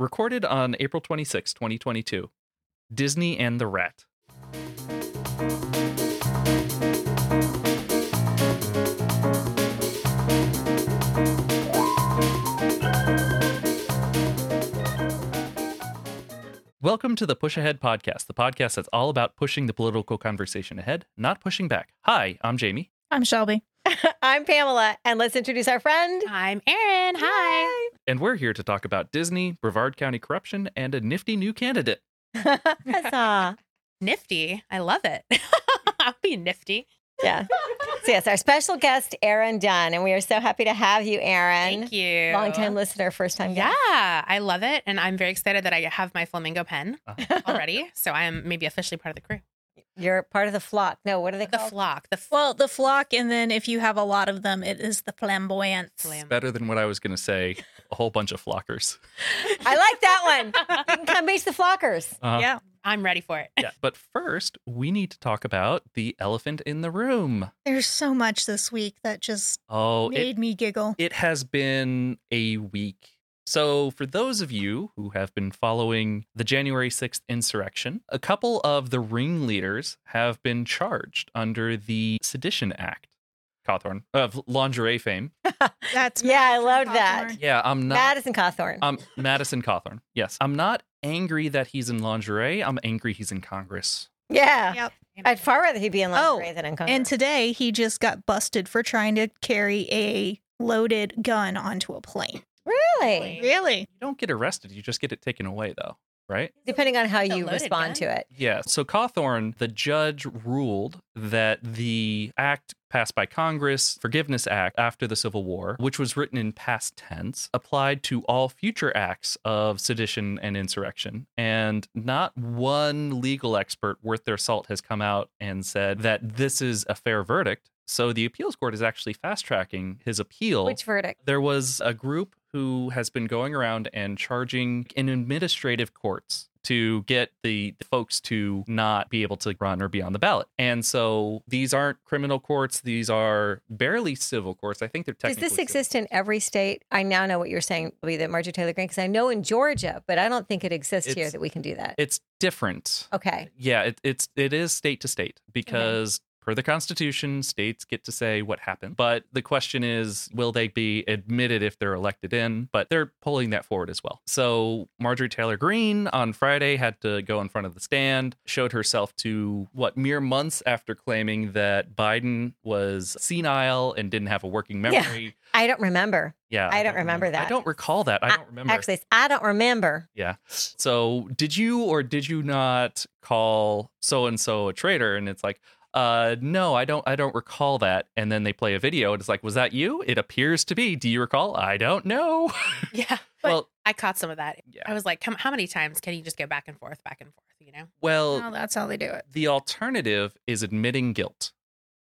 Recorded on April 26, 2022. Disney and the Rat. Welcome to the Push Ahead Podcast, the podcast that's all about pushing the political conversation ahead, not pushing back. Hi, I'm Jamie. I'm Shelby. I'm Pamela, and let's introduce our friend. I'm Erin. Hi. And we're here to talk about Disney, Brevard County corruption, and a nifty new candidate. Huzzah. Nifty. I love it. I'll be nifty. yeah. So, yes, our special guest, Erin Dunne, and we are so happy to have you, Erin. Thank you. Long time listener, first time Yeah. I love it. And I'm very excited that I have my flamingo pen Uh-huh. already. so I am maybe officially part of the crew. You're part of the flock. No, what are they The called? flock. The f- Well, the flock, and then if you have a lot of them, it is the flamboyance. flam- Better than what I was going to say. A whole bunch of flockers. I like that one. You can come base the flockers. Uh, Yeah, I'm ready for it. yeah. But first, we need to talk about the elephant in the room. there's so much this week that just Oh, it, made me giggle. it has been a week. So, for those of you who have been following the January 6th insurrection, a couple of the ringleaders have been charged under the Sedition Act. Cawthorn of lingerie fame. That's Yeah, I Madison loved that. Yeah, I'm not. Madison Cawthorn. Um, Madison Cawthorn. Yes, I'm not angry that he's in lingerie. I'm angry he's in Congress. yeah. Yep. I'd far rather he be in Oh, lingerie than in Congress. And today he just got busted for trying to carry a loaded gun onto a plane. Really? Really? You don't get arrested. You just get it taken away, though, right? Depending on how you respond gun? to it. Yeah. So Cawthorn, the judge ruled that the act passed by Congress, Forgiveness Act after the Civil War, which was written in past tense, applied to all future acts of sedition and insurrection. And not one legal expert worth their salt has come out and said that this is a fair verdict. So the appeals court is actually fast tracking his appeal. Which verdict? There was a group who has been going around and charging in administrative courts to get the folks to not be able to run or be on the ballot. And so these aren't criminal courts, these are barely civil courts. I think they're Does this exist in every state? I now know what you're saying, Lee, that Marjorie Taylor Greene, because I know in Georgia, but I don't think it exists here that we can do that. It's different. okay. Yeah, it, it's it is state to state because per the Constitution, states get to say what happened. But the question is, will they be admitted if they're elected in? But they're pulling that forward as well. So Marjorie Taylor Greene on Friday had to go in front of the stand, showed herself to what mere months after claiming that Biden was senile and didn't have a working memory. Yeah. I don't remember. Yeah, I don't remember I that. I don't recall that. I don't remember. Actually, I don't remember. Yeah. So, did you or did you not call so and so a traitor? And it's like, uh, no, I don't. I don't recall that. And then they play a video, and it's like, was that you? It appears to be. Do you recall? I don't know. Yeah. well, I caught some of that. yeah. I was like, how many times can you just go back and forth, back and forth, you know? Well, that's how they do it. the alternative is admitting guilt,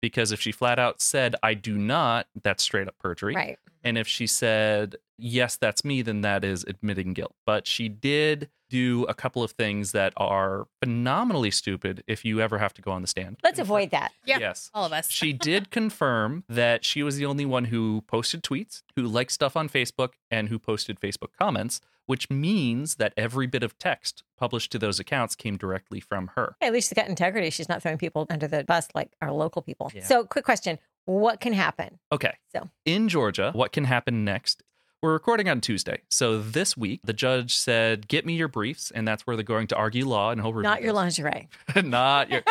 because if she flat out said, "I do not," that's straight up perjury. Right. And if she said, yes, that's me, then that is admitting guilt. But she did do a couple of things that are phenomenally stupid if you ever have to go on the stand. Let's avoid that. Yeah. Yes. All of us. She did confirm that she was the only one who posted tweets, who liked stuff on Facebook, and who posted Facebook comments, which means that every bit of text published to those accounts came directly from her. At least she's got integrity. She's not throwing people under the bus like our local people. Yeah. So, quick question What can happen? Okay. So- in Georgia, what can happen next? We're recording on Tuesday. So this week, the judge said, Get me your briefs. And that's where they're going to argue law and he'll review Not your those. lingerie. Not your,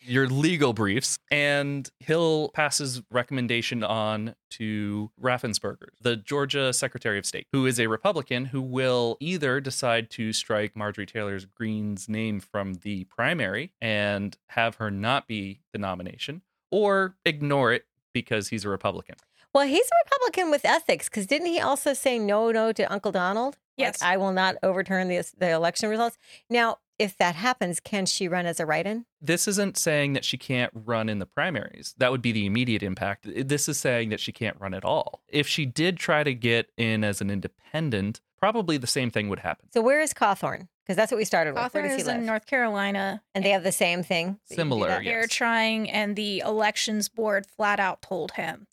your legal briefs. And he'll pass his recommendation on to Raffensperger, the Georgia Secretary of State, who is a Republican who will either decide to strike Marjorie Taylor Greene's name from the primary and have her not be the nomination, or ignore it because he's a Republican. Well, he's a Republican with ethics because didn't he also say no, no to Uncle Donald? Like, Yes. I will not overturn the, the election results. Now, if that happens, can she run as a write in? This isn't saying that she can't run in the primaries. That would be the immediate impact. This is saying that she can't run at all. If she did try to get in as an independent, probably the same thing would happen. So, where is Cawthorn? Because that's what we started with. Where Cawthorn does he is live? in North Carolina. and they have the same thing. that you can do Similar, that? They're Yes. trying, and the elections board flat out told him,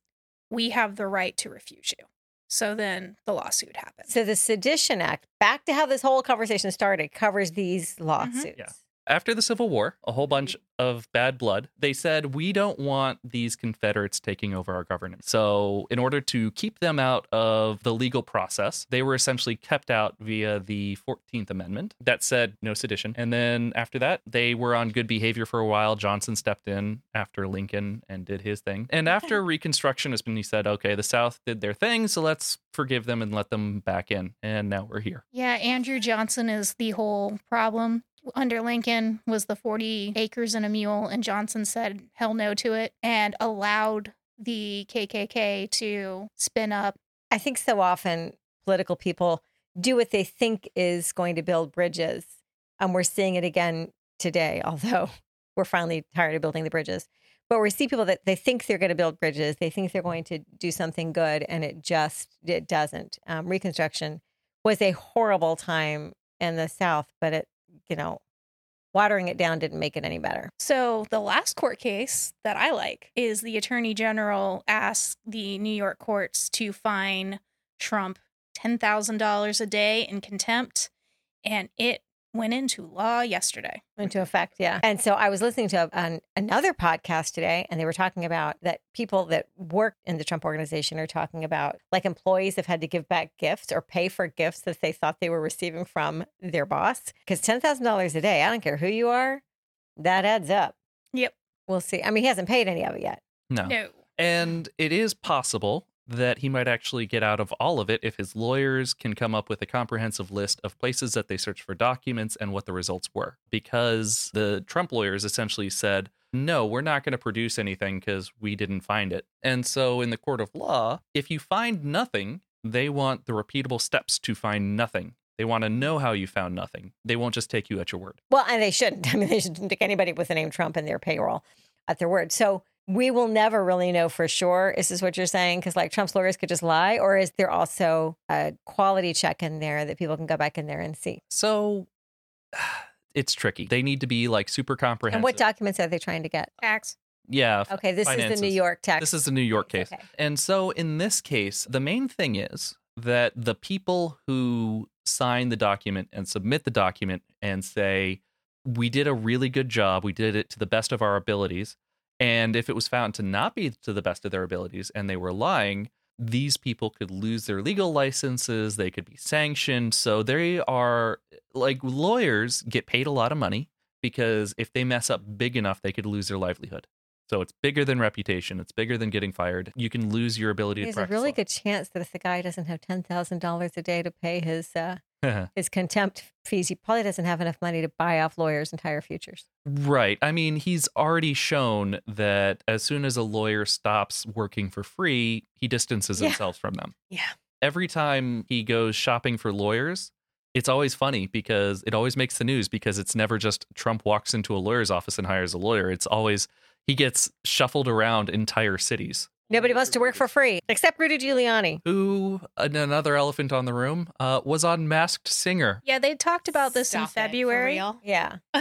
"We have the right to refuse you." So then the lawsuit happened. So the Sedition Act, back to how this whole conversation started, covers these mm-hmm. lawsuits. Yeah. After the Civil War, a whole bunch of bad blood, they said, We don't want these Confederates taking over our government. So, in order to keep them out of the legal process, they were essentially kept out via the 14th Amendment that said no sedition. And then after that, they were on good behavior for a while. Johnson stepped in after Lincoln and did his thing. And after Reconstruction has been, he said, Okay, the South did their thing, so let's forgive them and let them back in. And now we're here. Yeah, Andrew Johnson is the whole problem. Under Lincoln was the 40 acres and a mule, and Johnson said hell no to it and allowed the KKK to spin up. I think so often political people do what they think is going to build bridges. And we're seeing it again today, although we're finally tired of building the bridges. But we see people that they think they're going to build bridges, they think they're going to do something good, and it just it doesn't. Um, Reconstruction was a horrible time in the South, but it you know, watering it down didn't make it any better. So the last court case that I like is the attorney general asked the New York courts to fine Trump $10,000 a day in contempt and it went into law yesterday. into effect yeah and so i was listening to an, another podcast today and they were talking about that people that work in the trump organization are talking about like employees have had to give back gifts or pay for gifts that they thought they were receiving from their boss because $10000 a day i don't care who you are that adds up Yep. we'll see i mean he hasn't paid any of it yet No. No. And it is possible that he might actually get out of all of it if his lawyers can come up with a comprehensive list of places that they searched for documents and what the results were. Because the Trump lawyers essentially said, no, we're not going to produce anything because we didn't find it. And so in the court of law, if you find nothing, they want the repeatable steps to find nothing. They want to know how you found nothing. They won't just take you at your word. Well, and they shouldn't. I mean, they shouldn't take anybody with the name Trump in their payroll at their word. So we will never really know for sure. Is this what you're saying? Because like Trump's lawyers could just lie, or is there also a quality check in there that people can go back in there and see? So it's tricky. They need to be like super comprehensive. And what documents are they trying to get? Tax. yeah, Okay, this is the New York tax. This is the New York case. Okay. And so in this case, the main thing is that the people who sign the document and submit the document and say, we did a really good job, we did it to the best of our abilities. And if it was found to not be to the best of their abilities and they were lying, these people could lose their legal licenses, they could be sanctioned. So they are like lawyers get paid a lot of money because if they mess up big enough, they could lose their livelihood. So it's bigger than reputation. It's bigger than getting fired. You can lose your ability to There's a really law. good chance that if the guy doesn't have ten thousand dollars a day to pay his uh, his contempt fees, he probably doesn't have enough money to buy off lawyers' entire futures. right. I mean, he's already shown that as soon as a lawyer stops working for free, he distances Yeah. himself from them. Yeah. Every time he goes shopping for lawyers, it's always funny because it always makes the news because it's never just Trump walks into a lawyer's office and hires a lawyer. It's always he gets shuffled around entire cities. Nobody wants to work for free except Rudy Giuliani. Who, another elephant on the room, uh, was on Masked Singer. Yeah, they talked about this Stop in it, for February real? Yeah,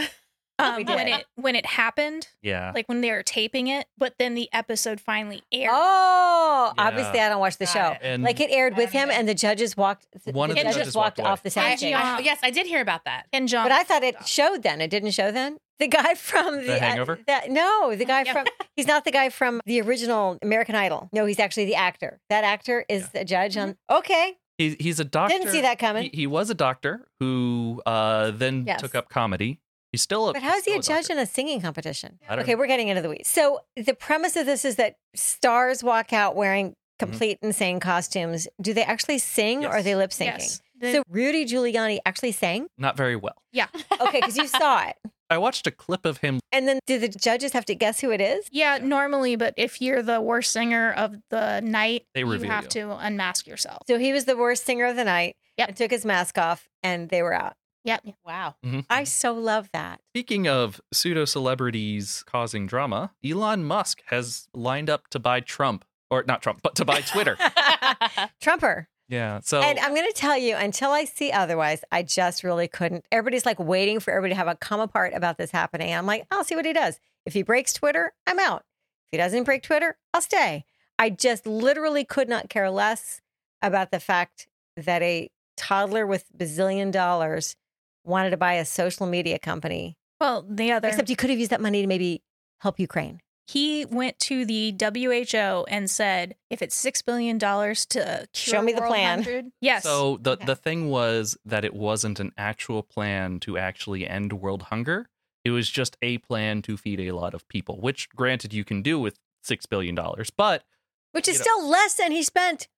um, when it when it happened, Yeah. like when they were taping it, but then the episode finally aired. Oh, Yeah. obviously I don't watch the Got show. it. And like it aired with him, haven't and the judges walked. One of the the judges, judges walked walked off the And soundstage. I- yes, I did hear about that. and John, But I thought it showed then. It didn't show then. The guy from the, The Hangover? uh, that- no, the guy Yep. from he's not the guy from the original American Idol. No, he's actually the actor. That actor is the judge on. Okay, He, he's a doctor. didn't see that coming. He, he was a doctor who uh, then Yes. took up comedy. He's still a. But how's he a still judge doctor. in a singing competition? I don't Okay, know. we're getting into the weeds. So the premise of this is that stars walk out wearing Mm-hmm. complete insane costumes. Do they actually sing or are they lip syncing? yes, The- So Rudy Giuliani actually sang? Not very well. Yeah. okay, because you saw it. I watched a clip of him. And then do the judges have to guess who it is? yeah, normally, but if you're the worst singer of the night, They you have you. to unmask yourself. So he was the worst singer of the night Yep. and took his mask off and they were out. Yep. Wow. Mhm. I so love that. Speaking of pseudo celebrities causing drama, Elon Musk has lined up to buy Trump, or not Trump, but to buy Twitter. Trumper. Yeah. So And I'm going to tell you, until I see otherwise, I just really couldn't. Everybody's like waiting for everybody to have a come apart about this happening. I'm like, I'll see what he does. If he breaks Twitter, I'm out. If he doesn't break Twitter, I'll stay. I just literally could not care less about the fact that a toddler with bazillion dollars wanted to buy a social media company, Well, the other except you could have used that money to maybe help Ukraine. He went to the WHO and said, if it's six billion dollars to cure Show me the World plan. Hunger- yes. So the Okay. the thing was that it wasn't an actual plan to actually end world hunger. It was just a plan to feed a lot of people, which granted you can do with 6 billion dollars, but Which is You know- still less than he spent I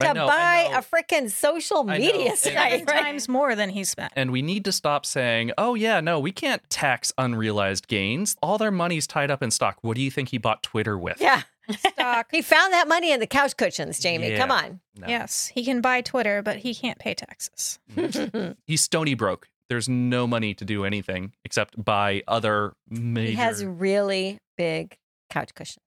to know, buy a freaking social media site. seven right? times more than he spent. and we need to stop saying, "Oh yeah, no, we can't tax unrealized gains. All their money's tied up in stock." What do you think he bought Twitter with? Yeah. Stock. He found that money in the couch cushions, Jamie. Yeah. Come on. No. Yes, he can buy Twitter, but he can't pay taxes. He's stony broke. There's no money to do anything except buy other major He has really big couch cushions.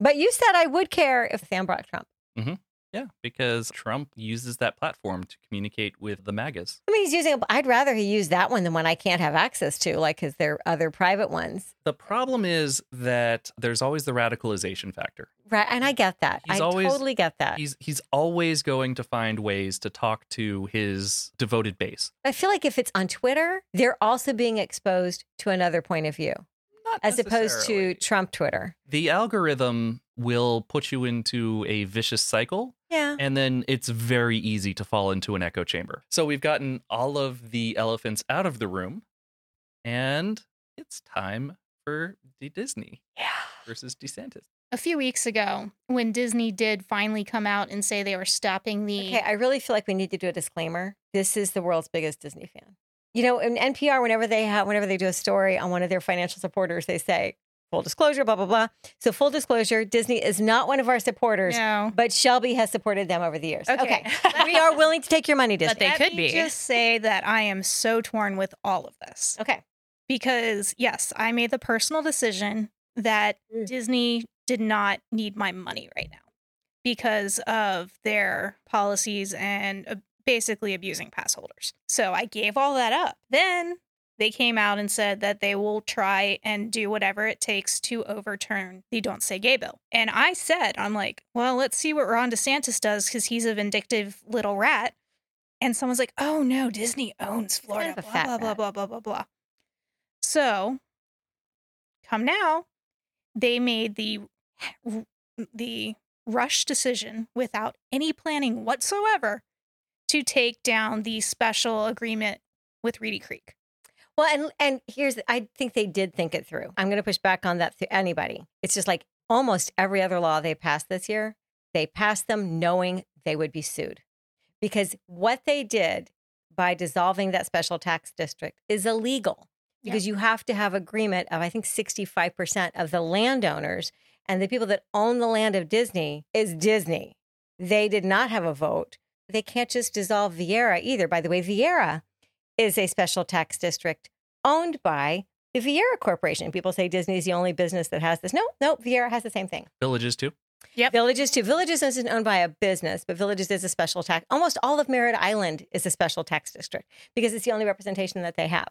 But you said I would care if Sam brought Trump. Mm-hmm. Yeah, because Trump uses that platform to communicate with the MAGAs. I mean, he's using. I'd rather he use that one than one I can't have access to, like his their other private ones. The problem is that there's always the radicalization factor. Right, and I get that. He's I always- totally get that. He's he's always going to find ways to talk to his devoted base. I feel like if it's on Twitter, they're also being exposed to another point of view, Not as opposed to. Trump Twitter. the algorithm will put you into a vicious cycle Yeah. and then it's very easy to fall into an echo chamber. So we've gotten all of the elephants out of the room and it's time for the Disney Yeah. versus DeSantis. A few weeks ago, when Disney did finally come out and say they were stopping the Okay, I really feel like we need to do a disclaimer. This is the world's biggest Disney fan. You know, in NPR, whenever they have, whenever they do a story on one of their financial supporters, they say full disclosure, blah blah blah. So full disclosure, Disney is not one of our supporters, No. but Shelby has supported them over the years. Okay. we are willing to take your money, Disney. But they Let could me be. just say that I am so torn with all of this okay. because yes, I made the personal decision that Mm. Disney did not need my money right now because of their policies and uh, basically abusing pass holders. So I gave all that up. Then they came out and said that they will try and do whatever it takes to overturn the Don't Say Gay bill. And I said, I'm like, well, let's see what Ron DeSantis does because he's a vindictive little rat. And someone's like, oh no, Disney owns Florida. blah, blah, blah, blah, blah, blah, blah. So come now, they made the the rush decision without any planning whatsoever to take down the special agreement with Reedy Creek. Well, and and here's I think they did think it through. I'm going to push back on that to anybody. It's just like almost every other law they passed this year, they passed them knowing they would be sued. Because what they did by dissolving that special tax district is illegal. Yeah. Because you have to have agreement of I think 65% of the landowners and the people that own the land of Disney is Disney. They did not have a vote. They can't just dissolve Viera either. By the way, Viera is a special tax district owned by the Viera Corporation. People say Disney is the only business that has this. No, no, Viera has the same thing. Villages too. Yep. Villages too. Villages isn't owned by a business, but Villages is a special tax. Almost all of Merritt Island is a special tax district because it's the only representation that they have.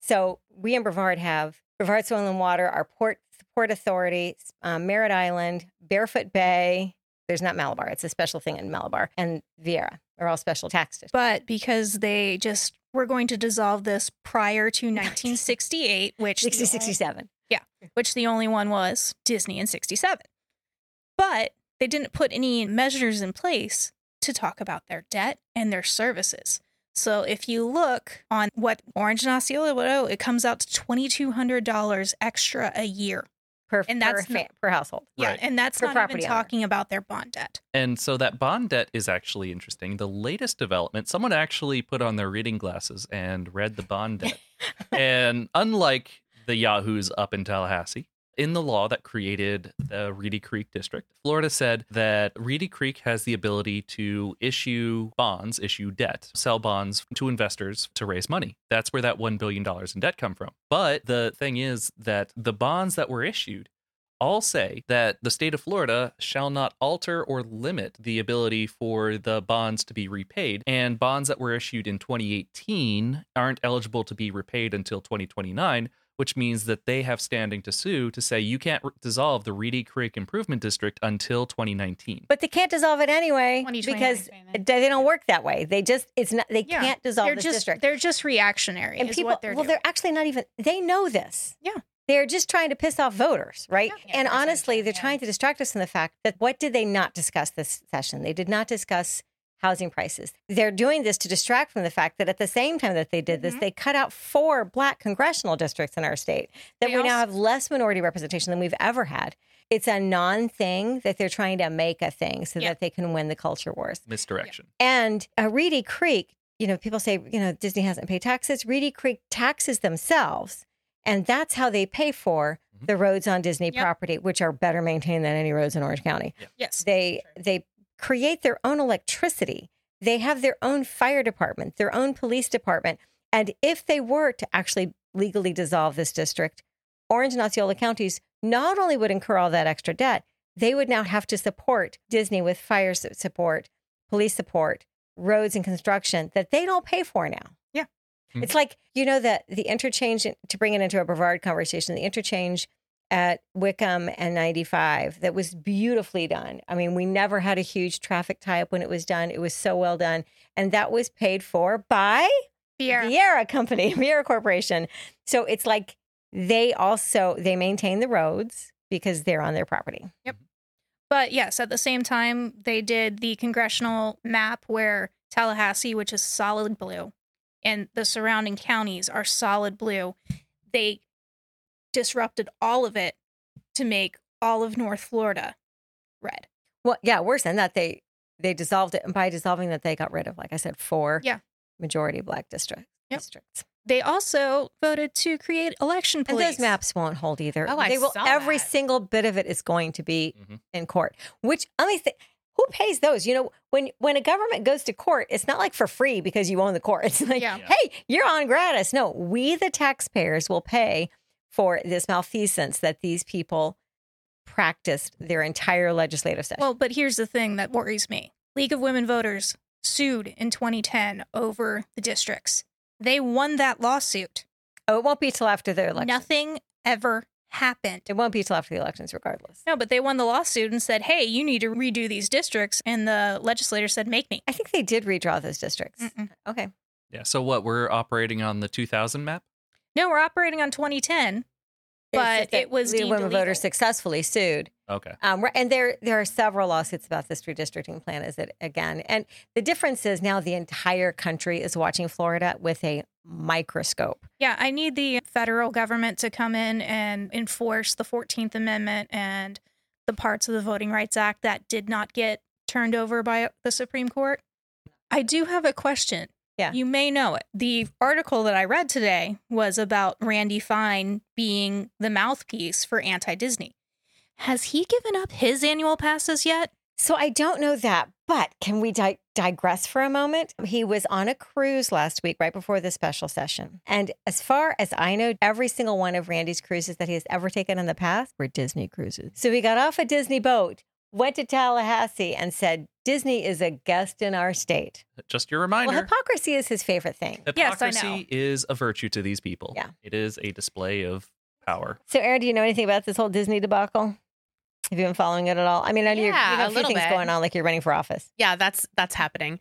So we in Brevard have Brevard Soil and Water, our port port authority, um, Merritt Island, Barefoot Bay. There's not Malabar; it's a special thing in Malabar, and Viera are all special tax districts. But because they just were going to dissolve this prior to 1968, which the 60, only- 67. which the only one was Disney in 67. But they didn't put any measures in place to talk about their debt and their services. So if you look on what Orange and Osceola, would owe, oh, it comes out to $2,200 extra a year. Per, And per, that's fa- not- per household. Yeah, Right. and that's For not even property owner. talking about their bond debt. And so that bond debt is actually interesting. The latest development, someone actually put on their reading glasses and read the bond debt. and unlike the Yahoos up in Tallahassee, in the law that created the Reedy Creek District, Florida said that Reedy Creek has the ability to issue bonds, issue debt, sell bonds to investors to raise money. That's where that $1 billion in debt come from. But the thing is that the bonds that were issued all say that the state of Florida shall not alter or limit the ability for the bonds to be repaid. And bonds that were issued in 2018 aren't eligible to be repaid until 2029, which means that they have standing to sue to say you can't r- dissolve the Reedy Creek Improvement District until 2019. But they can't dissolve it anyway because payment. they don't work that way. They just it's not they Yeah. can't dissolve they're this just district. they're just reactionary. and is people what they're well doing. they're actually not even they know this. Yeah. They're just trying to piss off voters, right? Yeah, and honestly, they're yeah. trying to distract us from the fact that what did they not discuss this session? They did not discuss housing prices. They're doing this to distract from the fact that at the same time that they did this, Mhm. they cut out four black congressional districts in our state. That They we now have less minority representation than we've ever had. It's a non thing that they're trying to make a thing so Yeah. that they can win the culture wars. Misdirection. And uh, Reedy Creek, you know, people say, you know, Disney hasn't paid taxes. Reedy Creek taxes themselves. And that's how they pay for Mhm. the roads on Disney Yep. property, which are better maintained than any roads in Orange County. yes. They they create their own electricity. They have their own fire department, their own police department. And if they were to actually legally dissolve this district, Orange and Osceola counties not only would incur all that extra debt, they would now have to support Disney with fire support, police support, roads and construction that they don't pay for now. Yeah. Mhm. It's like, you know, that the interchange, to bring it into a Brevard conversation, the interchange at Wickham and 95 that was beautifully done. I mean, we never had a huge traffic tie up when it was done. It was so well done. And that was paid for by Viera. Viera Company, Viera Corporation. So it's like they also they maintain the roads because they're on their property. Yep. But yes, at the same time, they did the congressional map where Tallahassee, which is solid blue, and the surrounding counties are solid blue. They disrupted all of it to make all of North Florida red. Well, yeah, worse than that, they they dissolved it, and by dissolving that, they got rid of, like I said, four Yeah. majority black district Yep. districts. They also voted to create election And those maps won't hold either. Oh, I they will. saw every that. single bit of it is going to be Mhm. in court. Which let me think. Who pays those? You know, when when a government goes to court, it's not like for free because you own the court. It's like, Yeah. Yeah. hey, you're on gratis. No, we the taxpayers will pay for this malfeasance that these people practiced their entire legislative session. Well, but here's the thing that worries me League of Women Voters sued in 2010 over the districts. They won that lawsuit. oh, it won't be till after the election. Nothing ever happened. It won't be till after the elections, regardless. No, but they won the lawsuit and said, hey, you need to redo these districts. And the legislator said, make me. I think they did redraw those districts. Mm-mm. Okay. Yeah. So what? We're operating on the 2000 map. No, we're operating on 2010. But it was League of women voters successfully sued. Okay. Um, and there there are several lawsuits about this redistricting plan. Is it again? And the difference is now the entire country is watching Florida with a microscope. Yeah, I need the federal government to come in and enforce the 14th Amendment and the parts of the Voting Rights Act that did not get turned over by the Supreme Court. I do have a question. Yeah. You may know it. The article that I read today was about Randy Fine being the mouthpiece for anti Disney. Has he given up his annual passes yet? So I don't know that, but can we di- digress for a moment? He was on a cruise last week, right before the special session. And as far as I know, every single one of Randy's cruises that he has ever taken in the past were Disney cruises. So he got off a Disney boat, went to Tallahassee, and said, Disney is a guest in our state. Just your reminder. Well, hypocrisy is his favorite thing. Yes, I Hypocrisy know. is a virtue to these people. Yeah. It is a display of power. So, Erin, do you know anything about this whole Disney debacle? Have you been following it at all? I mean, I know you're- you have a a few things bit. going on, like you're running for office. Yeah, that's that's happening.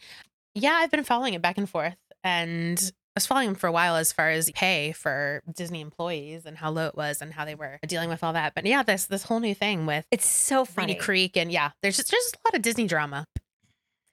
Yeah, I've been following it back and forth, and I was following him for a while as far as pay for Disney employees and how low it was and how they were dealing with all that. But yeah, this this whole new thing with It's so funny. Reedy Creek and yeah, there's just there's just a lot of Disney drama.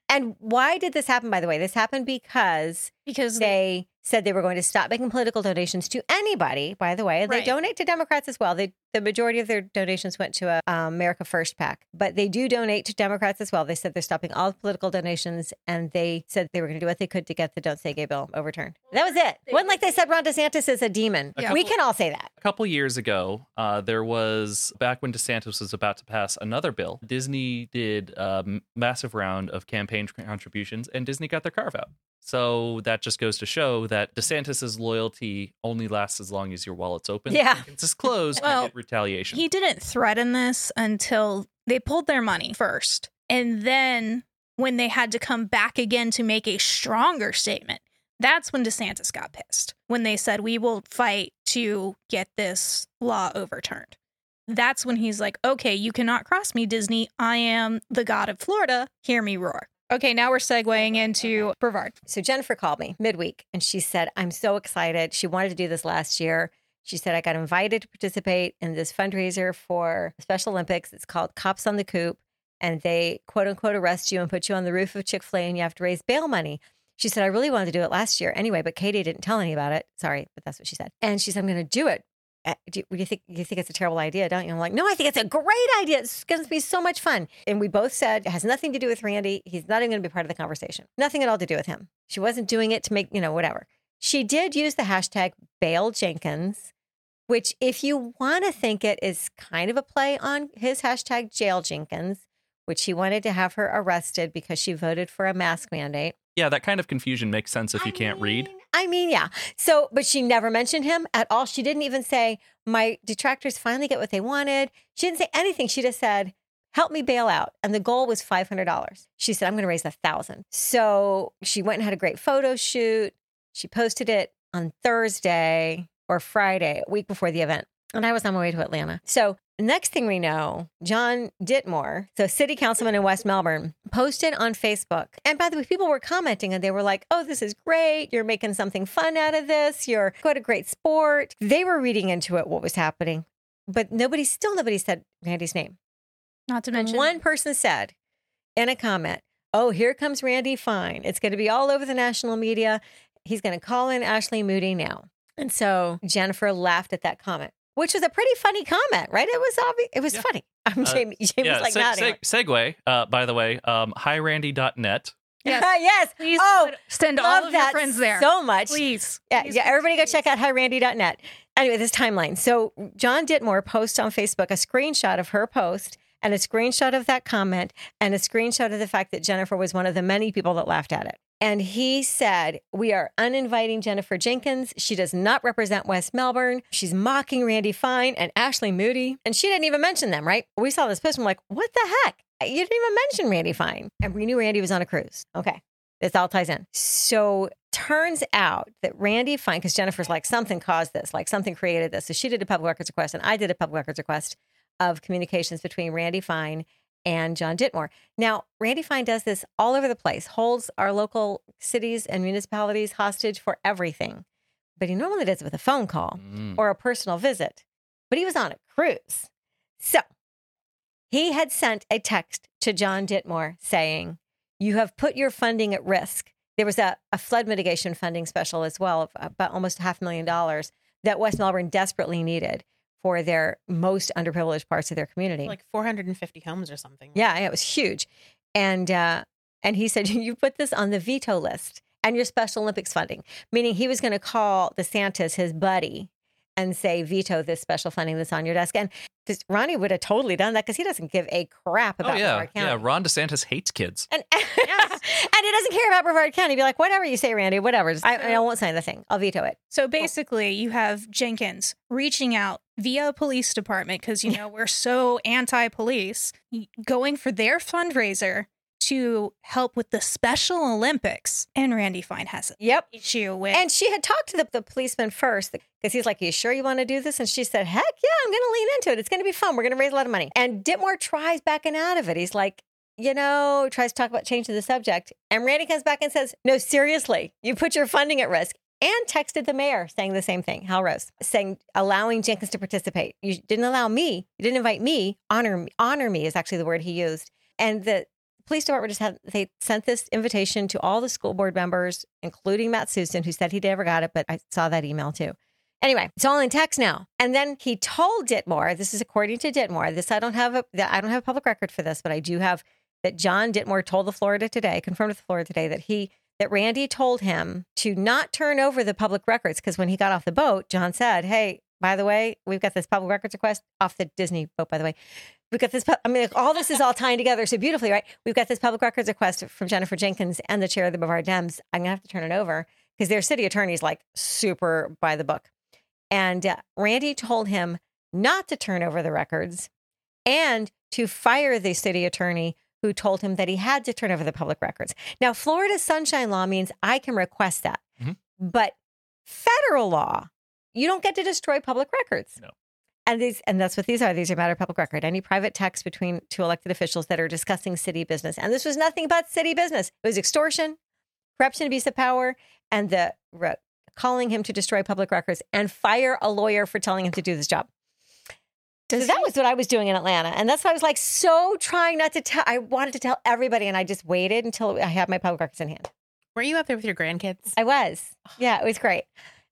And why did this happen, by the way? This happened because Because they said they were going to stop making political donations to anybody, by the way. They Right. donate to Democrats as well. They, the majority of their donations went to a um, America First PAC, but they do donate to Democrats as well. They said they're stopping all political donations and they said they were going to do what they could to get the Don't Say Gay bill overturned. That was it. Wasn't like they said Ron DeSantis is a demon. Yeah. We can all say that. A couple years ago, uh, there was back when DeSantis was about to pass another bill. Disney did a massive round of campaign contributions, and Disney got their carve out. So that just goes to show that DeSantis's loyalty only lasts as long as your wallet's open. Yeah. It's closed, Well, retaliation. he didn't threaten this until they pulled their money first. And then when they had to come back again to make a stronger statement, that's when DeSantis got pissed. When they said, we will fight to get this law overturned. That's when he's like, okay, you cannot cross me, Disney. I am the god of Florida. Hear me roar. Okay, now we're segueing into Brevard. So Jennifer called me midweek and she said, I'm so excited. She wanted to do this last year. She said, I got invited to participate in this fundraiser for Special Olympics. It's called Cops on the Coop. And they quote unquote arrest you and put you on the roof of Chick fil A and you have to raise bail money. She said, I really wanted to do it last year anyway, but Katie didn't tell any about it. Sorry, but that's what she said. And she said, I'm going to do it. Do you, you think you think it's a terrible idea, don't you? I'm like, no, I think it's a great idea. It's going to be so much fun. And we both said it has nothing to do with Randy. He's not even going to be part of the conversation. Nothing at all to do with him. She wasn't doing it to make you know whatever. She did use the hashtag Bail Jenkins, which, if you want to think it, is kind of a play on his hashtag Jail Jenkins, which he wanted to have her arrested because she voted for a mask mandate. Yeah, that kind of confusion makes sense if you I can't read. I mean, yeah. So, but she never mentioned him at all. She didn't even say, My detractors finally get what they wanted. She didn't say anything. She just said, Help me bail out. And the goal was $500. She said, I'm going to raise a thousand. So she went and had a great photo shoot. She posted it on Thursday or Friday, a week before the event. And I was on my way to Atlanta. So next thing we know, John Ditmore, the city councilman in West Melbourne, posted on Facebook. And by the way, people were commenting and they were like, oh, this is great. You're making something fun out of this. You're what a great sport. They were reading into it what was happening. But nobody, still nobody said Randy's name. Not to mention One person said in a comment, Oh, here comes Randy Fine. It's going to be all over the national media. He's going to call in Ashley Moody now. And so Jennifer laughed at that comment, which was a pretty funny comment, right? It was obvious. It was Yeah. funny. I'm Uh, Jamie. Jamie was like seg- nodding. seg- segue, uh, by the way, um, hirandy.net. Yes. yes. Please Oh, send all of your that friends there. so much. Please. Yeah, Please, yeah. please, Everybody go check out hirandy.net. Anyway, this timeline. So John Ditmore posts on Facebook a screenshot of her post and a screenshot of that comment and a screenshot of the fact that Jennifer was one of the many people that laughed at it. And he said, We are uninviting Jennifer Jenkins. She does not represent West Melbourne. She's mocking Randy Fine and Ashley Moody. And she didn't even mention them, right? We saw this post and we're like, What the heck? You didn't even mention Randy Fine. And we knew Randy was on a cruise. Okay. This all ties in. So turns out that Randy Fine, because Jennifer's like, something caused this, like something created this. So she did a public records request, and I did a public records request of communications between Randy Fine and John Ditmore. Now, Randy Fine does this all over the place, holds our local cities and municipalities hostage for everything. But he normally does it with a phone call Mm. or a personal visit. But he was on a cruise. So he had sent a text to John Ditmore saying, You have put your funding at risk. There was a, a flood mitigation funding special as well of about almost half a million dollars that West Melbourne desperately needed for their most underprivileged parts of their community. Like 450 homes or something. Yeah, yeah, it was huge. And uh, and he said, You put this on the veto list and your Special Olympics funding, meaning he was going to call DeSantis his buddy and say, veto this special funding that's on your desk. And this, Ronnie would have totally done that because he doesn't give a crap about Oh yeah, Brevard County. yeah. Ron DeSantis hates kids. And, and he doesn't care about Brevard County. Be like, whatever you say, Randy, whatever. Just- I, I won't sign the thing. I'll veto it. So basically, you have Jenkins reaching out via police department because you know we're so anti-police, going for their fundraiser to help with the Special Olympics, and Randy Fine has an Yep. issue with. And she had talked to the, the policeman first because he's like, Are you sure you want to do this? And she said, Heck yeah, I'm going to lean into it. It's going to be fun. We're going to raise a lot of money. And Ditmore tries backing out of it. He's like, you know, tries to talk about changing the subject. And Randy comes back and says, No, seriously, you put your funding at risk. And texted the mayor saying the same thing, Hal Rose, saying allowing Jenkins to participate. You didn't allow me, you didn't invite me. Honor me, honor me is actually the word he used. And the police department just had they sent this invitation to all the school board members, including Matt Susin, who said he never got it, but I saw that email too. Anyway, it's all in text now. And then he told Ditmore, this is according to Ditmore. This I don't have a I don't have a public record for this, but I do have that John Ditmore told the Florida Today, confirmed with Florida Today, that he that Randy told him to not turn over the public records because when he got off the boat, John said, "Hey, by the way, we've got this public records request off the Disney boat. By the way, we've got this. I mean, all this is all tying together so beautifully, right? We've got this public records request from Jennifer Jenkins and the chair of the Brevard Dems. I'm gonna have to turn it over because their city attorney's like super by the book." And uh, Randy told him not to turn over the records and to fire the city attorney who told him that he had to turn over the public records. Now, Florida's sunshine law means I can request that. Mhm. But federal law, you don't get to destroy public records. No. And these and that's what these are. These are matter of public record. Any private text between two elected officials that are discussing city business. And this was nothing but city business. It was extortion, corruption, abuse of power, and the re- calling him to destroy public records and fire a lawyer for telling him to do this job. So that he- was what I was doing in Atlanta. And that's why I was like so trying not to tell. I wanted to tell everybody. And I just waited until I had my public records in hand. Were you up there with your grandkids? I was. Yeah, it was great.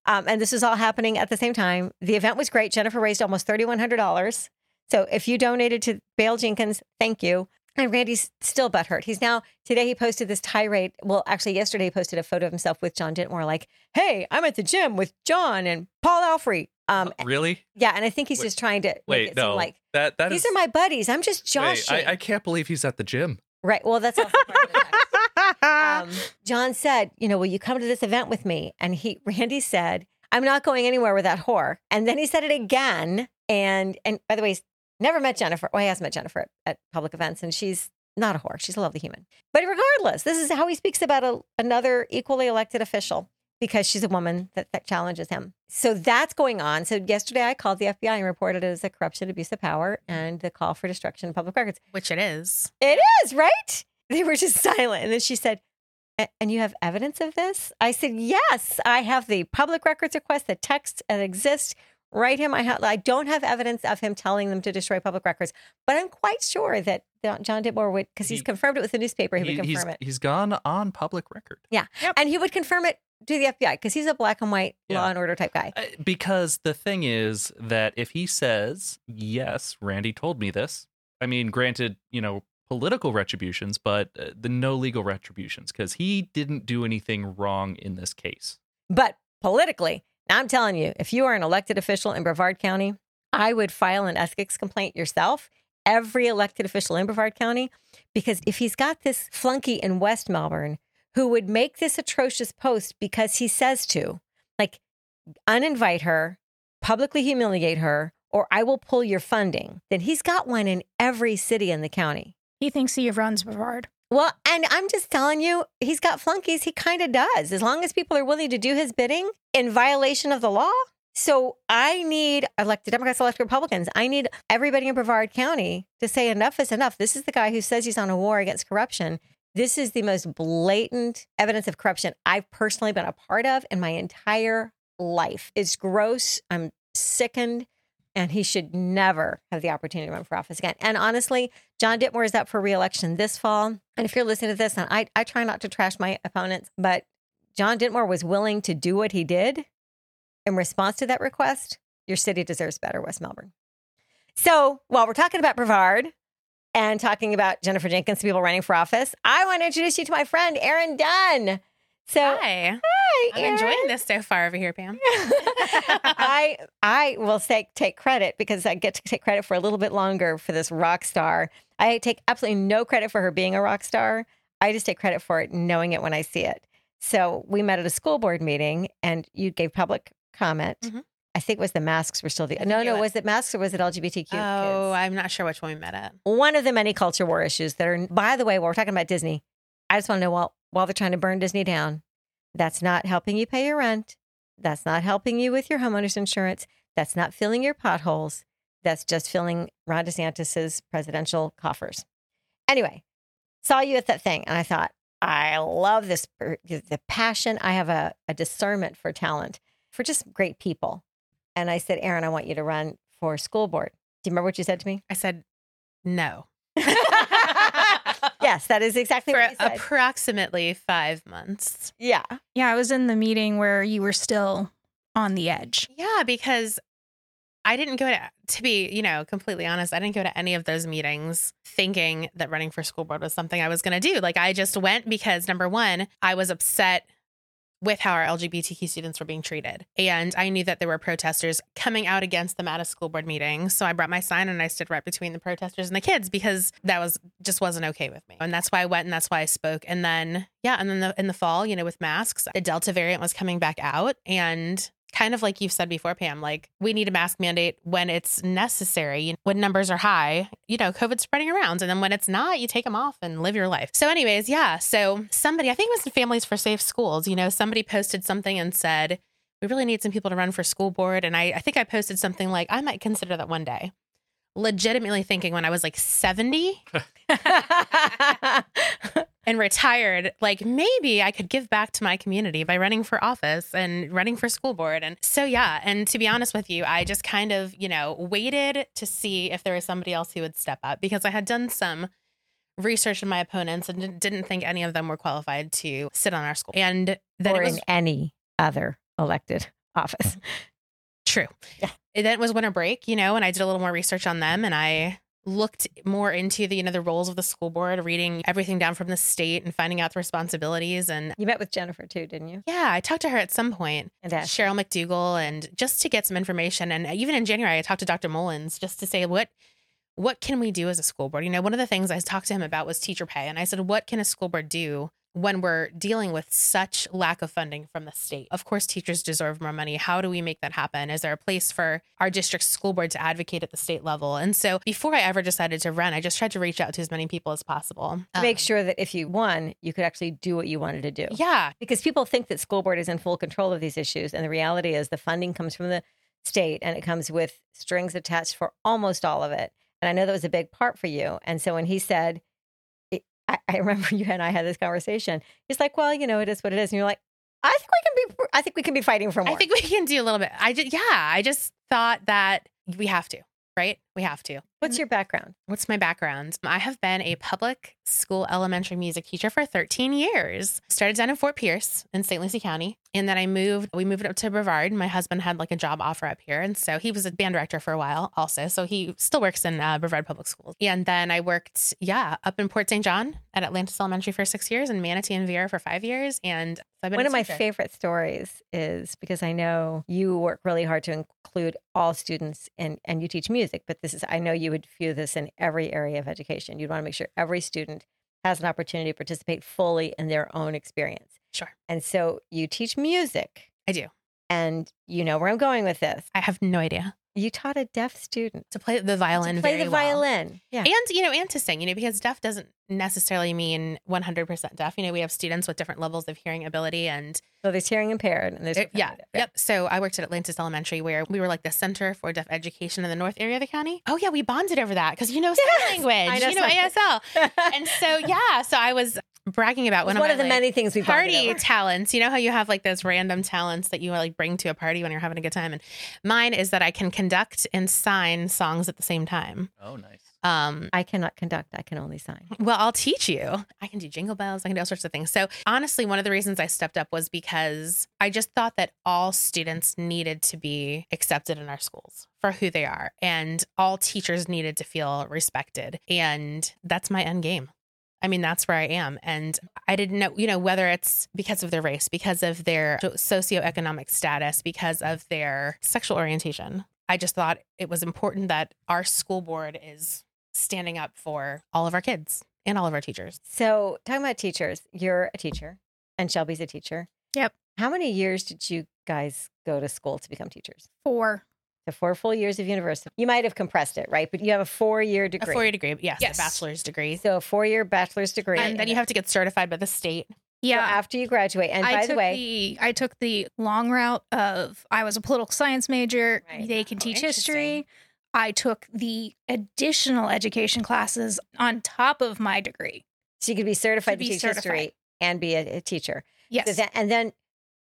Um, and this was all happening at the same time. The event was great. Jennifer raised almost $3,100. So if you donated to Bail Jenkins, thank you. And Randy's still butthurt. He's now, today he posted this tirade. Well, actually, yesterday he posted a photo of himself with John Dentmore, like, hey, I'm at the gym with John and Paul Alfrey. Um, really? yeah, and I think he's Wait- just trying to Wait, no. like that that these is- are my buddies. I'm just wait, joshing. I, I can't believe he's at the gym. right. Well, that's also part of the text um, John said, you know, will you come to this event with me? And he, Randy said, I'm not going anywhere with that whore. And then he said it again. And and by the way, never met Jennifer. Well, he has met Jennifer at, at public events, and she's not a whore. She's a lovely human. But regardless, this is how he speaks about a, another equally elected official because she's a woman that, that challenges him. So that's going on. So yesterday I called the FBI and reported it as a corruption, abuse of power, and the call for destruction of public records. Which it is. It is, right? They were just silent. And then she said, And you have evidence of this? I said, Yes, I have the public records request, the text that exists. Write him. I, ha- I don't have evidence of him telling them to destroy public records, but I'm quite sure that John- John Ditmore would, because he's He- confirmed it with the newspaper, he, He- would he's, confirm it. he's gone on public record. Yeah. And he would confirm it to the FBI because he's a black and white Yeah. law and order type guy. Uh, Because the thing is that if he says, yes, Randy told me this, I mean, granted, you know, political retributions, but uh, the no legal retributions, because he didn't do anything wrong in this case. But politically, now I'm telling you, if you are an elected official in Brevard County, I would file an ethics complaint yourself, every elected official in Brevard County, because if he's got this flunky in West Melbourne who would make this atrocious post because he says to, like, uninvite her, publicly humiliate her, or I will pull your funding, then he's got one in every city in the county. He thinks he runs Brevard. Well, and I'm just telling you, he's got flunkies. He kind of does, as long as people are willing to do his bidding in violation of the law. So I need elected Democrats, elected Republicans. I need everybody in Brevard County to say enough is enough. This is the guy who says he's on a war against corruption. This is the most blatant evidence of corruption I've personally been a part of in my entire life. It's gross. I'm sickened. And he should never have the opportunity to run for office again. And honestly, John Ditmore is up for reelection this fall. And if you're listening to this, and I, I try not to trash my opponents, but John Ditmore was willing to do what he did in response to that request. Your city deserves better, West Melbourne. So while we're talking about Brevard and talking about Jennifer Jenkins, people running for office, I want to introduce you to my friend, Erin Dunne. So, Hi. hi, I'm Erin. enjoying this so far over here, Pam. I I will say take credit because I get to take credit for a little bit longer for this rock star. I take absolutely no credit for her being a rock star. I just take credit for it knowing it when I see it. So we met at a school board meeting and you gave public comment. Mhm. I think it was the masks were still the no no was- was it masks or was it LGBTQ oh, kids? I'm not sure which one we met at. One of the many culture war issues that are. By the way, while we're talking about Disney, I just want to know while while they're trying to burn Disney down, that's not helping you pay your rent. That's not helping you with your homeowner's insurance. That's not filling your potholes. That's just filling Ron DeSantis's presidential coffers. Anyway, saw you at that thing, and I thought, I love this the passion. I have a, a discernment for talent, for just great people. And I said, Erin, I want you to run for school board. Do you remember what you said to me? I said no yes, that is exactly for what you said. approximately five months. yeah. Yeah, I was in the meeting where you were still on the edge. Yeah, because I didn't go to to be, you know, completely honest, I didn't go to any of those meetings thinking that running for school board was something I was going to do. Like I just went because number 1, I was upset with how our LGBTQ students were being treated. And I knew that there were protesters coming out against them at a school board meeting. So I brought my sign and I stood right between the protesters and the kids because that was just wasn't okay with me. And that's why I went and that's why I spoke. And then, yeah, and then the, in the fall, you know, with masks, the Delta variant was coming back out. And kind of like you've said before, Pam, like we need a mask mandate when it's necessary. When numbers are high, you know, COVID's spreading around. And then when it's not, you take them off and live your life. So, anyways, yeah. So somebody, I think it was Families for Safe Schools, you know, somebody posted something and said, we really need some people to run for school board. And I, I think I posted something like, I might consider that one day. Legitimately thinking when I was like 70 and retired, like maybe I could give back to my community by running for office and running for school board. And so, yeah. And to be honest with you, I just kind of, you know, waited to see if there was somebody else who would step up because I had done some research on my opponents and didn't- think any of them were qualified to sit on our school. And then or was in any other elected office. True. Yeah. Then it was winter break, you know, and I did a little more research on them and I looked more into the, you know, the roles of the school board, reading everything down from the state and finding out the responsibilities. And You met with Jennifer too, didn't you? yeah, I talked to her at some point. And asked. Cheryl McDougall, and just to get some information. And even in January, I talked to Dr. Mullins just to say what what can we do as a school board? You know, one of the things I talked to him about was teacher pay. And I said, what can a school board do when we're dealing with such lack of funding from the state? Of course, teachers deserve more money. How do we make that happen? Is there a place for our district school board to advocate at the state level? And so before I ever decided to run, I just tried to reach out to as many people as possible. to make Um, sure that if you won, you could actually do what you wanted to do. Yeah. Because people think that school board is in full control of these issues. And the reality is the funding comes from the state and it comes with strings attached for almost all of it. And I know that was a big part for you. And so when he said, I, I remember you and I had this conversation. He's like, well, you know, it is what it is. And you're like, I think we can be, I think we can be fighting for more. I think we can do a little bit. I just, yeah, I just thought that we have to, right? We have to. What's your background? What's my background? I have been a public school elementary music teacher for 13 years. Started down in Fort Pierce in St. Lucie County. And then I moved, we moved up to Brevard. My husband had like a job offer up here. And so he was a band director for a while also. So he still works in uh, Brevard Public Schools. And then I worked, yeah, up in Port St. John at Atlantis Elementary for six years and Manatee and Viera for five years. And so I've been One of my favorite stories is because I know you work really hard to include all students and, and you teach music, but this is, I know you would view this in every area of education. You'd want to make sure every student has an opportunity to participate fully in their own experience. Sure. And so you teach music I do. and you know where I'm going with this. I have no idea. You taught a deaf student To play the violin to play the well. violin. Yeah. and you know and to sing you know because deaf doesn't necessarily mean 100% deaf you know we have students with different levels of hearing ability and So there's hearing impaired and there's uh, yeah yep so i worked at atlantis elementary where we were like the center for deaf education in the north area of the county oh yeah we bonded over that because you know sign Yes! language I know you know sign- asl and so yeah so i was bragging about It's one, one of, of the like, many things we bonded party over. talents. You know how you have like those random talents that you like bring to a party when you're having a good time, and mine is that I can conduct and sign songs at the same time. Oh, nice. Um, I cannot conduct. I can only sign. well, I'll teach you. I can do jingle bells. I can do all sorts of things. So, honestly, one of the reasons I stepped up was because I just thought that all students needed to be accepted in our schools for who they are, and all teachers needed to feel respected. And that's my end game. I mean, that's where I am. And I didn't know, you know, whether it's because of their race, because of their socioeconomic status, because of their sexual orientation. I just thought it was important that our school board is standing up for all of our kids and all of our teachers. So, talking about teachers, you're a teacher and Shelby's a teacher. Yep. How many years did you guys go to school to become teachers? Four. So, four full years of university. You might have compressed it, right? But you have a four year degree. A four year degree, yes, Yes. a bachelor's degree. so, a four year bachelor's degree. And then you have to get certified by the state. So Yeah. after you graduate. And I by took the way, the I took the long route of I was a political science major. Right. They can Oh, teach history. I took the additional education classes on top of my degree. so you could be certified to, be teach certified. history and be a, a teacher. Yes. So that, and then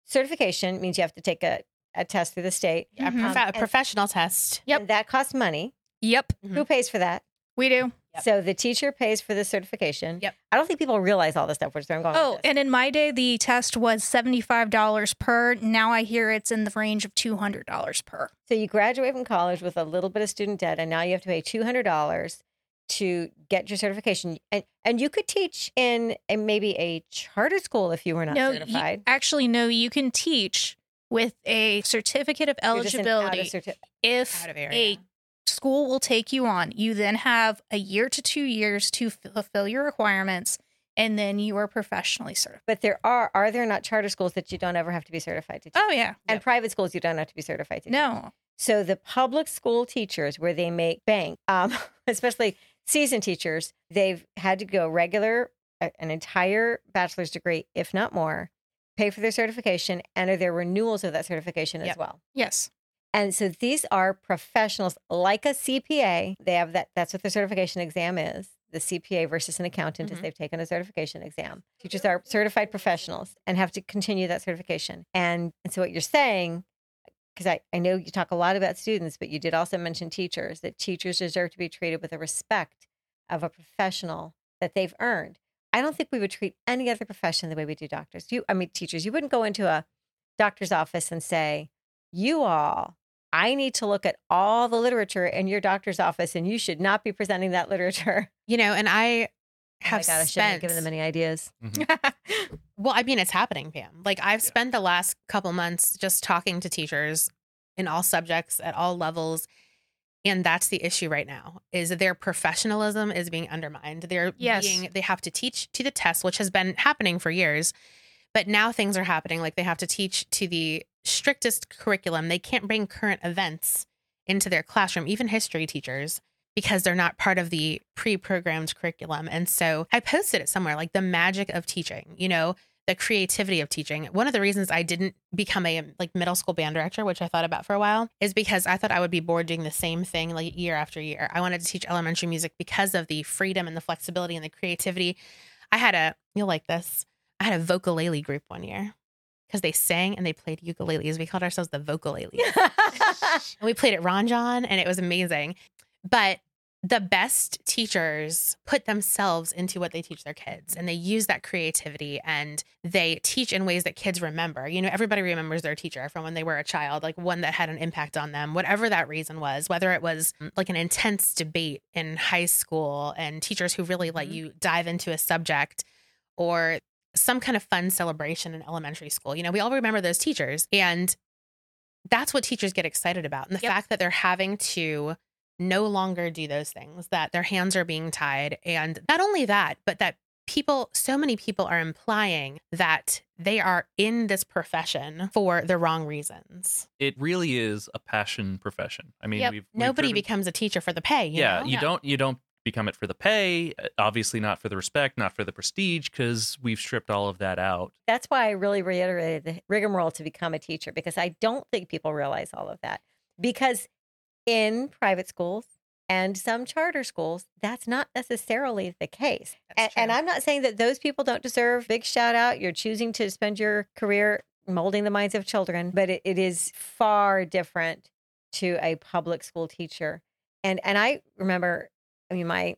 certification means you have to take a, a test through the state. A, Mhm. prof- a and- professional test. Yep. And that costs money. yep. Who pays for that? We do. Yep. So the teacher pays for the certification. Yep. I don't think people realize all this stuff, which is where I'm going. Oh, and in my day, the test was $75 per. Now I hear it's in the range of $200 per. So you graduate from college with a little bit of student debt, and now you have to pay two hundred dollars to get your certification. And and you could teach in a, maybe a charter school if you were not no, you- certified. actually, no, you can teach with a certificate of You're just an out of eligibility certi- if a school will take you on. You then have a year to two years to fulfill your requirements, and then you are professionally certified. but there are are there not charter schools that you don't ever have to be certified to teach? Oh yeah, and private schools you don't have to be certified to teach? no, So the public school teachers, where they make bank, um, especially seasoned teachers, they've had to go regular, an entire bachelor's degree, if not more, pay for their certification, enter their renewals of that certification as well. Yes. And so these are professionals like a CPA. They have that. That's what the certification exam is. The CPA versus an accountant is Mhm. they've taken a certification exam. Teachers are certified professionals and have to continue that certification. And, and so what you're saying, because I, I know you talk a lot about students, but you did also mention teachers, that teachers deserve to be treated with the respect of a professional that they've earned. I don't think we would treat any other profession the way we do doctors. You, I mean, teachers, you wouldn't go into a doctor's office and say, you all, I need to look at all the literature in your doctor's office and you should not be presenting that literature. You know, and I Oh my have God, I shouldn't spent have given them any ideas. Mm-hmm. Well, I mean, it's happening, Pam. Like I've spent the last couple months just talking to teachers in all subjects at all levels. And that's the issue right now is their professionalism is being undermined. They're Yes. being they have to teach to the test, which has been happening for years. But now things are happening like they have to teach to the strictest curriculum. They can't bring current events into their classroom, even history teachers, because they're not part of the pre-programmed curriculum. And so I posted it somewhere like the magic of teaching, you know, the creativity of teaching. One of the reasons I didn't become a like middle school band director, which I thought about for a while, is because I thought I would be bored doing the same thing like year after year. I wanted to teach elementary music because of the freedom and the flexibility and the creativity. I had a you'll like this. I had a vokalele group one year because they sang and they played ukuleles. We called ourselves the vocaleles. And we played at Ranjan and it was amazing. But the best teachers put themselves into what they teach their kids and they use that creativity and they teach in ways that kids remember. You know, everybody remembers their teacher from when they were a child, like one that had an impact on them, whatever that reason was, whether it was mm, like an intense debate in high school and teachers who really let Mhm. you dive into a subject or some kind of fun celebration in elementary school. You know, we all remember those teachers and that's what teachers get excited about. And the Yep. fact that they're having to no longer do those things, that their hands are being tied. And not only that, but that people, so many people are implying that they are in this profession for the wrong reasons. It really is a passion profession. I mean, Yep. we've, we've Nobody driven- becomes a teacher for the pay. You yeah, know? you Yeah. don't you don't become it for the pay, uh, obviously not for the respect, not for the prestige, because we've stripped all of that out. That's why I really reiterated the rigmarole to become a teacher because I don't think people realize all of that. Because in private schools and some charter schools, that's not necessarily the case. And, and. I'm not saying that those people don't deserve big shout out. You're choosing to spend your career molding the minds of children, but it, it is far different to a public school teacher. And and I remember, I mean, my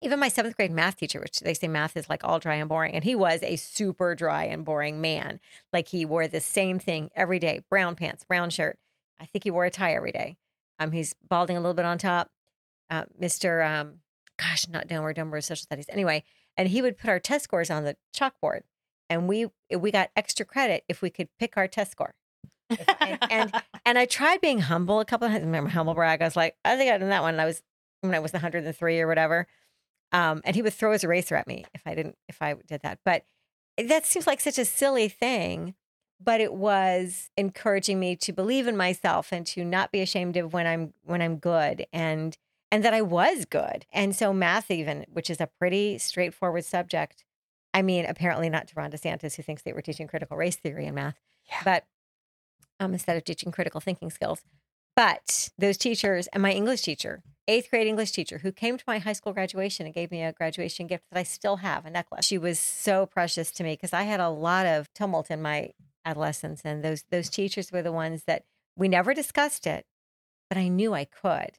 even my seventh grade math teacher, which they say math is like all dry and boring, and he was a super dry and boring man. Like he wore the same thing every day: brown pants, brown shirt. I think he wore a tie every day. Um, he's balding a little bit on top. Uh, Mr. Um, gosh, not downward number social studies. Anyway, and he would put our test scores on the chalkboard, and we we got extra credit if we could pick our test score. And, and and I tried being humble a couple of times. Remember humble brag? I was like, I think I done that one. And I was when I was 103 or whatever. Um, and he would throw his eraser at me if I didn't if I did that. But that seems like such a silly thing. But it was encouraging me to believe in myself and to not be ashamed of when I'm when I'm good and and that I was good. And so math even, which is a pretty straightforward subject. I mean, apparently not to Ron DeSantis, who thinks they were teaching critical race theory in math, Yeah. but um, instead of teaching critical thinking skills. But those teachers and my English teacher, eighth grade English teacher, who came to my high school graduation and gave me a graduation gift that I still have, a necklace. She was so precious to me because I had a lot of tumult in my adolescence, and those those teachers were the ones that we never discussed it, but I knew I could,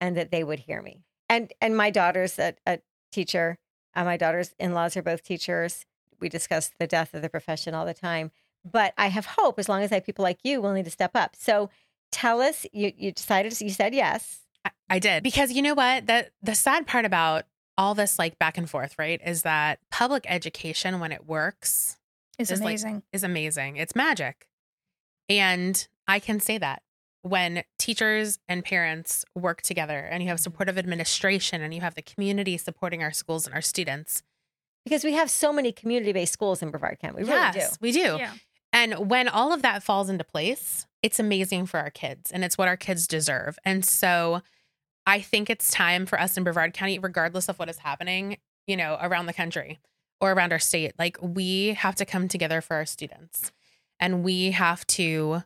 and that they would hear me. And and my daughter's a, a teacher. My daughter's in laws are both teachers. We discuss the death of the profession all the time. But I have hope as long as I have people like you willing to step up. So tell us, you, you decided, you said yes. I, I did because you know what that the sad part about all this like back and forth right is that public education when it works It's It's like- amazing. is amazing it's magic and i can say that when teachers and parents work together and you have mm-hmm. supportive administration and you have the community supporting our schools and our students Because we have so many community based schools in Brevard County. We really yes we do yeah. And when all of that falls into place, it's amazing for our kids and it's what our kids deserve. And so I think it's time for us in Brevard County, regardless of what is happening, you know, around the country or around our state, like we have to come together for our students and we have to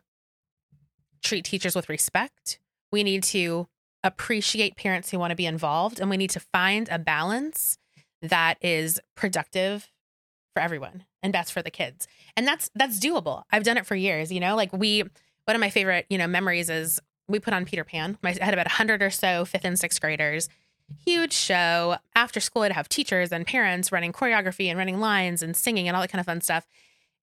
treat teachers with respect. We need to appreciate parents who want to be involved and we need to find a balance that is productive for everyone and best for the kids. And that's that's doable. I've done it for years, you know? Like we one of my favorite, you know, memories is we put on Peter Pan. I had about 100 or so fifth and sixth graders. Huge show. After school, I'd have teachers and parents running choreography and running lines and singing and all that kind of fun stuff.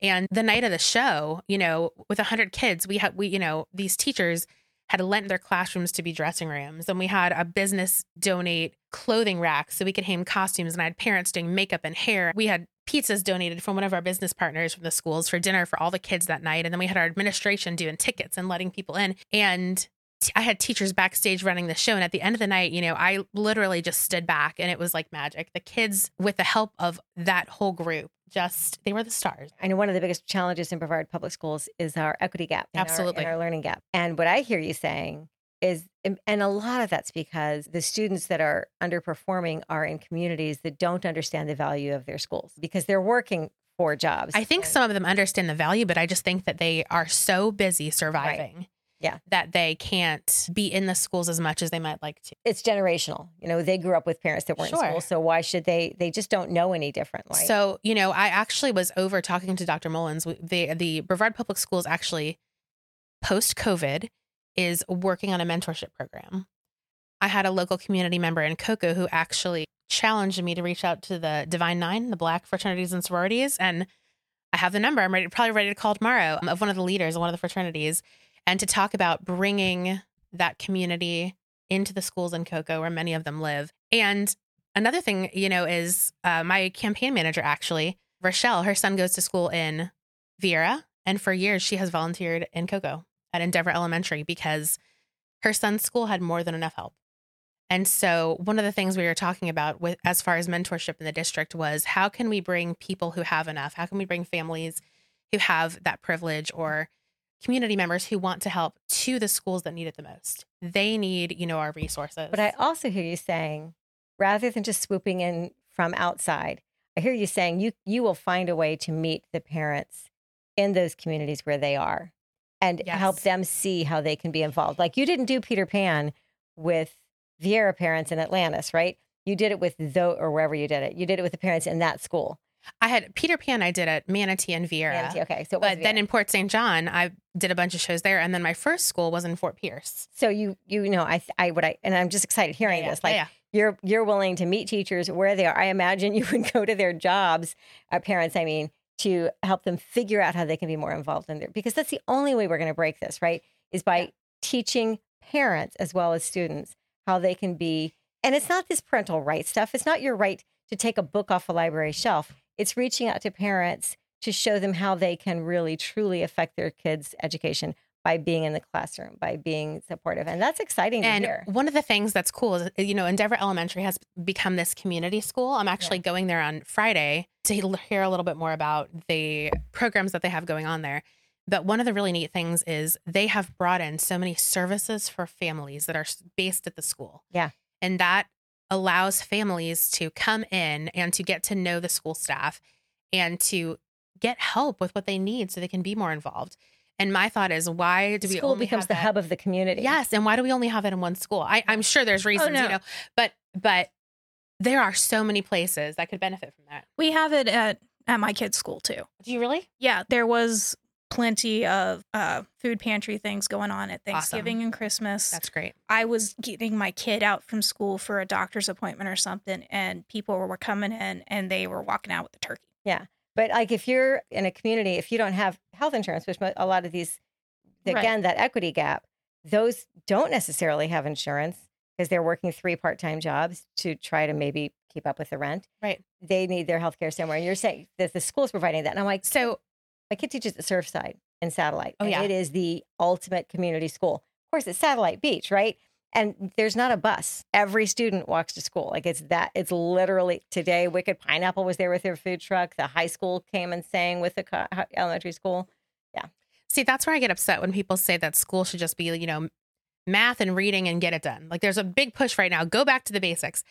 And the night of the show, you know, with 100 kids, we had, we, you know, these teachers had lent their classrooms to be dressing rooms. And we had a business donate clothing racks so we could hang costumes. And I had parents doing makeup and hair. We had pizzas donated from one of our business partners from the schools for dinner for all the kids that night. And then we had our administration doing tickets and letting people in. And I had teachers backstage running the show. And at the end of the night, you know, I literally just stood back and it was like magic. The kids, with the help of that whole group, just they were the stars. I know one of the biggest challenges in Brevard Public Schools is our equity gap, and our- Absolutely. our learning gap. And what I hear you saying is, and a lot of that's because the students that are underperforming are in communities that don't understand the value of their schools because they're working for jobs. I think And- some of them understand the value, but I just think that they are so busy surviving. Yeah. That they can't be in the schools as much as they might like to. it's generational. You know, they grew up with parents that weren't in school, so why should they? They just don't know any different. Right? So, you know, I actually was over talking to Dr. Mullins. The the Brevard Public Schools actually post COVID is working on a mentorship program. I had a local community member in Cocoa who actually challenged me to reach out to the Divine Nine, the Black fraternities and sororities, and I have the number. I'm ready, probably ready to call tomorrow um, of one of the leaders of one of the fraternities, and to talk about bringing that community into the schools in Cocoa, where many of them live. And another thing, you know, is uh, my campaign manager actually, Rochelle. Her son goes to school in Viera, and for years she has volunteered in Cocoa at Endeavor Elementary because her son's school had more than enough help. And so, one of the things we were talking about with as far as mentorship in the district was how can we bring people who have enough? How can we bring families who have that privilege or community members who want to help to the schools that need it the most? They need, you know, our resources. But I also hear you saying, rather than just swooping in from outside, I hear you saying you you will find a way to meet the parents in those communities where they are and help them see how they can be involved. Like you didn't do Peter Pan with Viera parents in Atlantis, right? You did it with though or wherever you did it. You did it with the parents in that school. I had Peter Pan. I did at Manatee and Viera. Manatee, Okay, so it was But then in Port St. John, I did a bunch of shows there, and then my first school was in Fort Pierce. so you you know I I would I and I'm just excited hearing Yeah, this. Like yeah. you're you're willing to meet teachers where they are. I imagine you would go to their jobs, uh, parents. I mean, to help them figure out how they can be more involved in there because that's the only way we're going to break this, right? Is by Yeah. teaching parents as well as students how they can be. And it's not this parental right stuff. It's not your right to take a book off a library shelf. It's reaching out to parents to show them how they can really truly affect their kids' education by being in the classroom, by being supportive. And that's exciting And to hear. one of the things that's cool is, you know, Endeavor Elementary has become this community school. I'm actually going there on Friday to hear a little bit more about the programs that they have going on there. But one of the really neat things is they have brought in so many services for families that are based at the school. Yeah. And that allows families to come in and to get to know the school staff and to get help with what they need so they can be more involved. And my thought is, why do we school becomes have the that- hub of the community. Yes, and why do we only have it in one school? I, I'm sure there's oh, reasons, no. you know, but but there are so many places that could benefit from that. We have it at at my kids' school too. Do you really? Yeah, there was plenty of uh, food pantry things going on at Thanksgiving and Christmas. That's great. I was getting my kid out from school for a doctor's appointment or something, and people were coming in and they were walking out with the turkey. Yeah. But like if you're in a community, if you don't have health insurance, which a lot of these, Right. again, that equity gap, those don't necessarily have insurance because they're working three part time jobs to try to maybe keep up with the rent. Right. They need their health care somewhere. And you're saying that the school's providing that. And I'm like, So my kid teaches at Surfside in Satellite. Oh, and yeah. It is the ultimate community school. Of course, it's Satellite Beach, right? And there's not a bus. Every student walks to school. Like it's that, it's literally today. Wicked Pineapple was there with their food truck. The high school came and sang with the co- elementary school. Yeah. See, that's where I get upset when people say that school should just be, you know, math and reading and get it done. Like there's a big push right now. Go back to the basics.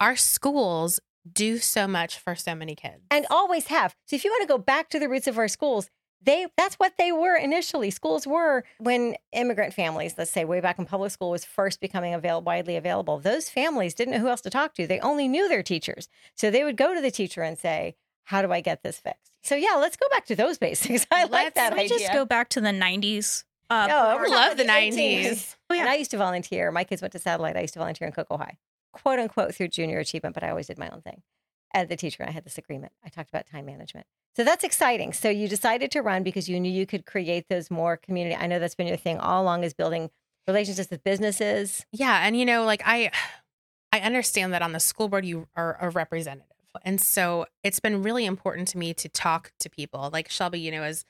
Our schools do so much for so many kids. and always have. So if you want to go back to the roots of our schools, they that's what they were initially. Schools were when immigrant families, let's say way back in public school was first becoming available widely available, those families didn't know who else to talk to. They only knew their teachers. So they would go to the teacher and say, How do I get this fixed? So yeah, let's go back to those basics. I like that. Let's- Can idea. just go back to the 90s? Uh, No, I love the 18s. 90s. Oh, yeah. And I used to volunteer. My kids went to satellite. I used to volunteer in Cocoa High, quote unquote, through junior achievement, but I always did my own thing. As the teacher, and I had this agreement. I talked about time management. So that's exciting. So you decided to run because you knew you could create those more community. I know that's been your thing all along is building relationships with businesses. Yeah, and you know, like I I understand that on the school board you are a representative. And so it's been really important to me to talk to people. Like Shelby, you know, is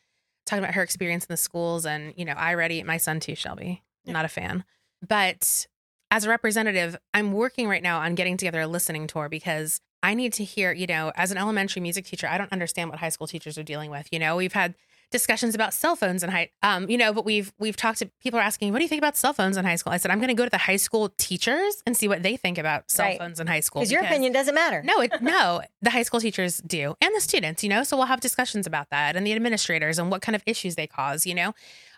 talking about her experience in the schools and, you know, I already my son too, Shelby. Not a fan. But as a representative, I'm working right now on getting together a listening tour because I need to hear, you know, as an elementary music teacher, I don't understand what high school teachers are dealing with. You know, we've had discussions about cell phones in high um you know but we've we've talked to people are asking what do you think about cell phones in high school i said i'm going to go to the high school teachers and see what they think about cell Right. phones in high school Because your opinion doesn't matter. no it, no the high school teachers do and the students you know so we'll have discussions about that and the administrators and what kind of issues they cause you know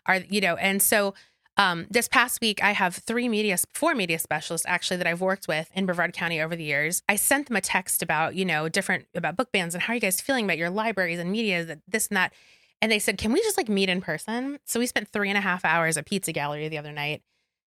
are you know and so um, this past week, I have three media, four media specialists actually that I've worked with in Brevard County over the years. I sent them a text about, you know, different about book bans and how are you guys feeling about your libraries and media, that this and that. And they said, can we just like meet in person? So we spent three and a half hours at Pizza Gallery the other night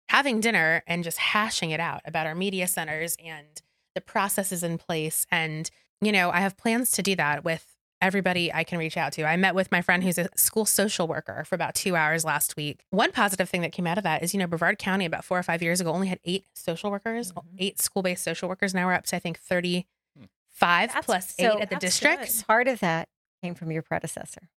having dinner and just hashing it out about our media centers and the processes in place. And, you know, I have plans to do that with everybody I can reach out to. I met with my friend who's a school social worker for about two hours last week. One positive thing that came out of that is, you know, Brevard County about four or five years ago only had eight social workers, Mhm. eight school based social workers. Now we're up to, I think, 35 That's- plus so eight at the district. districts. Part of that came from your predecessor.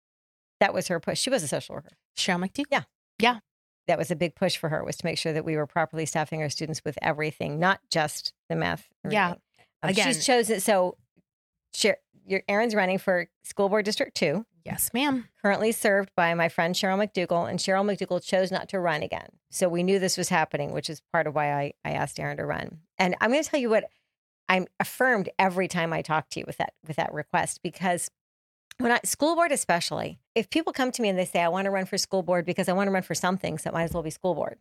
That was her push. She was a social worker. Cheryl McDougall. Yeah. Yeah. That was a big push for her was to make sure that we were properly staffing our students with everything, not just the math. and Yeah. reading. Um, Again- she's chosen. So, Sher- your Erin's running for school board district two, Yes, ma'am. currently served by my friend Cheryl McDougall, and Cheryl McDougall chose not to run again. So we knew this was happening, which is part of why I, I asked Aaron to run. And I'm going to tell you what I'm affirmed every time I talk to you with that with that request because when I school board especially, if people come to me and they say I want to run for school board because I want to run for something, so it might as well be school board.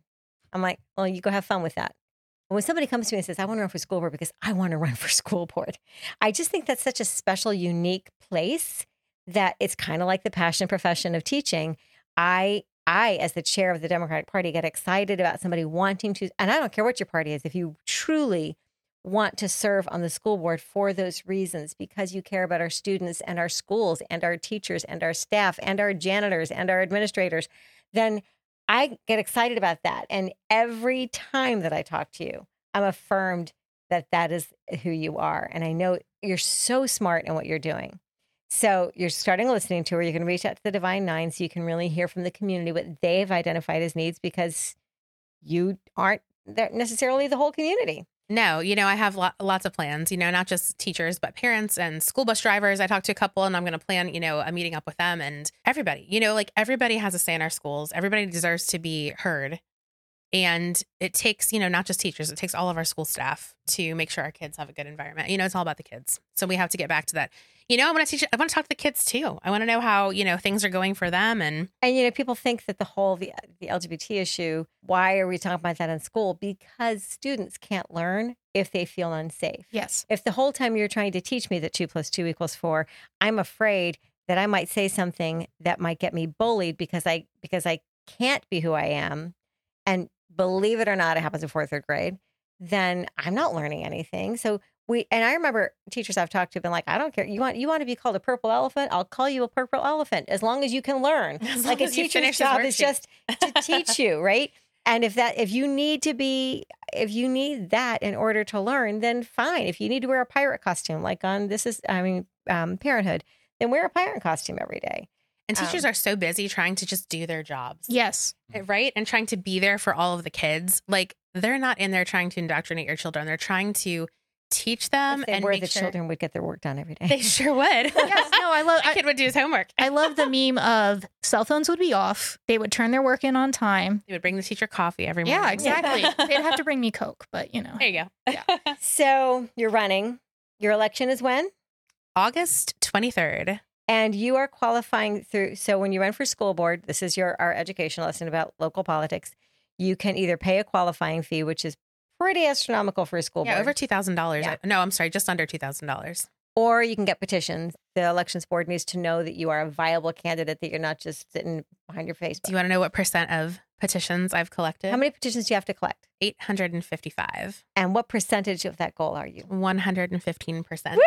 I'm like, well, you go have fun with that. When somebody comes to me and says, I want to run for school board because I want to run for school board, I just think that's such a special, unique place that it's kind of like the passion profession of teaching. I I, as the chair of the Democratic Party, get excited about somebody wanting to, and I don't care what your party is, if you truly want to serve on the school board for those reasons, because you care about our students and our schools and our teachers and our staff and our janitors and our administrators, then I get excited about that. And every time that I talk to you, I'm affirmed that that is who you are. And I know you're so smart in what you're doing. So you're starting a listening tour. You can reach out to the Divine Nine so you can really hear from the community what they've identified as needs because you aren't necessarily the whole community. No, you know, I have lo- lots of plans, you know, not just teachers, but parents and school bus drivers. I talked to a couple and I'm going to plan, you know, a meeting up with them and everybody, you know, like everybody has a say in our schools. Everybody deserves to be heard. And it takes, you know, not just teachers, it takes all of our school staff to make sure our kids have a good environment. You know, it's all about the kids. So we have to get back to that. You know, I want to teach, I want to talk to the kids too. I want to know how, you know, things are going for them. And And you know, people think that the whole the the LGBT issue. Why are we talking about that in school? Because students can't learn if they feel unsafe. Yes. If the whole time you're trying to teach me that two plus two equals four, I'm afraid that I might say something that might get me bullied because I because I can't be who I am, and believe it or not, it happens in fourth, third grade. Then I'm not learning anything. So we and I remember teachers I've talked to have been like, I don't care. You want you want to be called a purple elephant? I'll call you a purple elephant as long as you can learn. As like a teacher's job is just to teach you, right? And if that if you need to be if you need that in order to learn, then fine. If you need to wear a pirate costume, like on this is I mean um, Parenthood, then wear a pirate costume every day. And teachers Um, are so busy trying to just do their jobs. Yes. right? And trying to be there for all of the kids. Like they're not in there trying to indoctrinate your children. They're trying to teach them If they and were make the sure children would get their work done every day. they sure would. Yes. No, I love. a kid would do his homework. I love the meme of cell phones would be off. They would turn their work in on time. They would bring the teacher coffee every morning. Yeah, exactly. They'd have to bring me Coke, but you know. There you go. Yeah. So you're running. Your election is when? August 23rd. And you are qualifying through. So when you run for school board, this is your our education lesson about local politics. You can either pay a qualifying fee, which is pretty astronomical for a school Yeah, board, over $2,000. Yeah. No, I'm sorry, just under $2,000. or you can get petitions. The elections board needs to know that you are a viable candidate, that you're not just sitting behind your face. Do you want to know what percent of petitions I've collected? How many petitions do you have to collect? 855. And what percentage of that goal are you? 115%. Woo!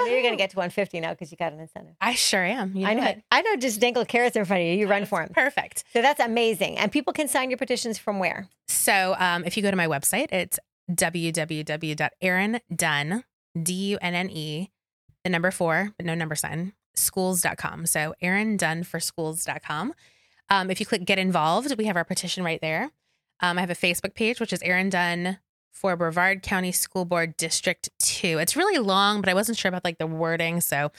I know you're going to get to 150 now because you got an incentive. I sure am. You I know. it. I know. Just dangle carrots in front of you. You run for them. Perfect. So that's amazing. And people can sign your petitions from where? So um, if you go to my website, it's D-U-N-N-E, the number four, but no number sign, schools.com. So erindunneforschools.com. Um, if you click get involved, we have our petition right there. Um, I have a Facebook page, which is Erin Dunne for Brevard County School Board District 2. It's really long, but I wasn't sure about like the wording. So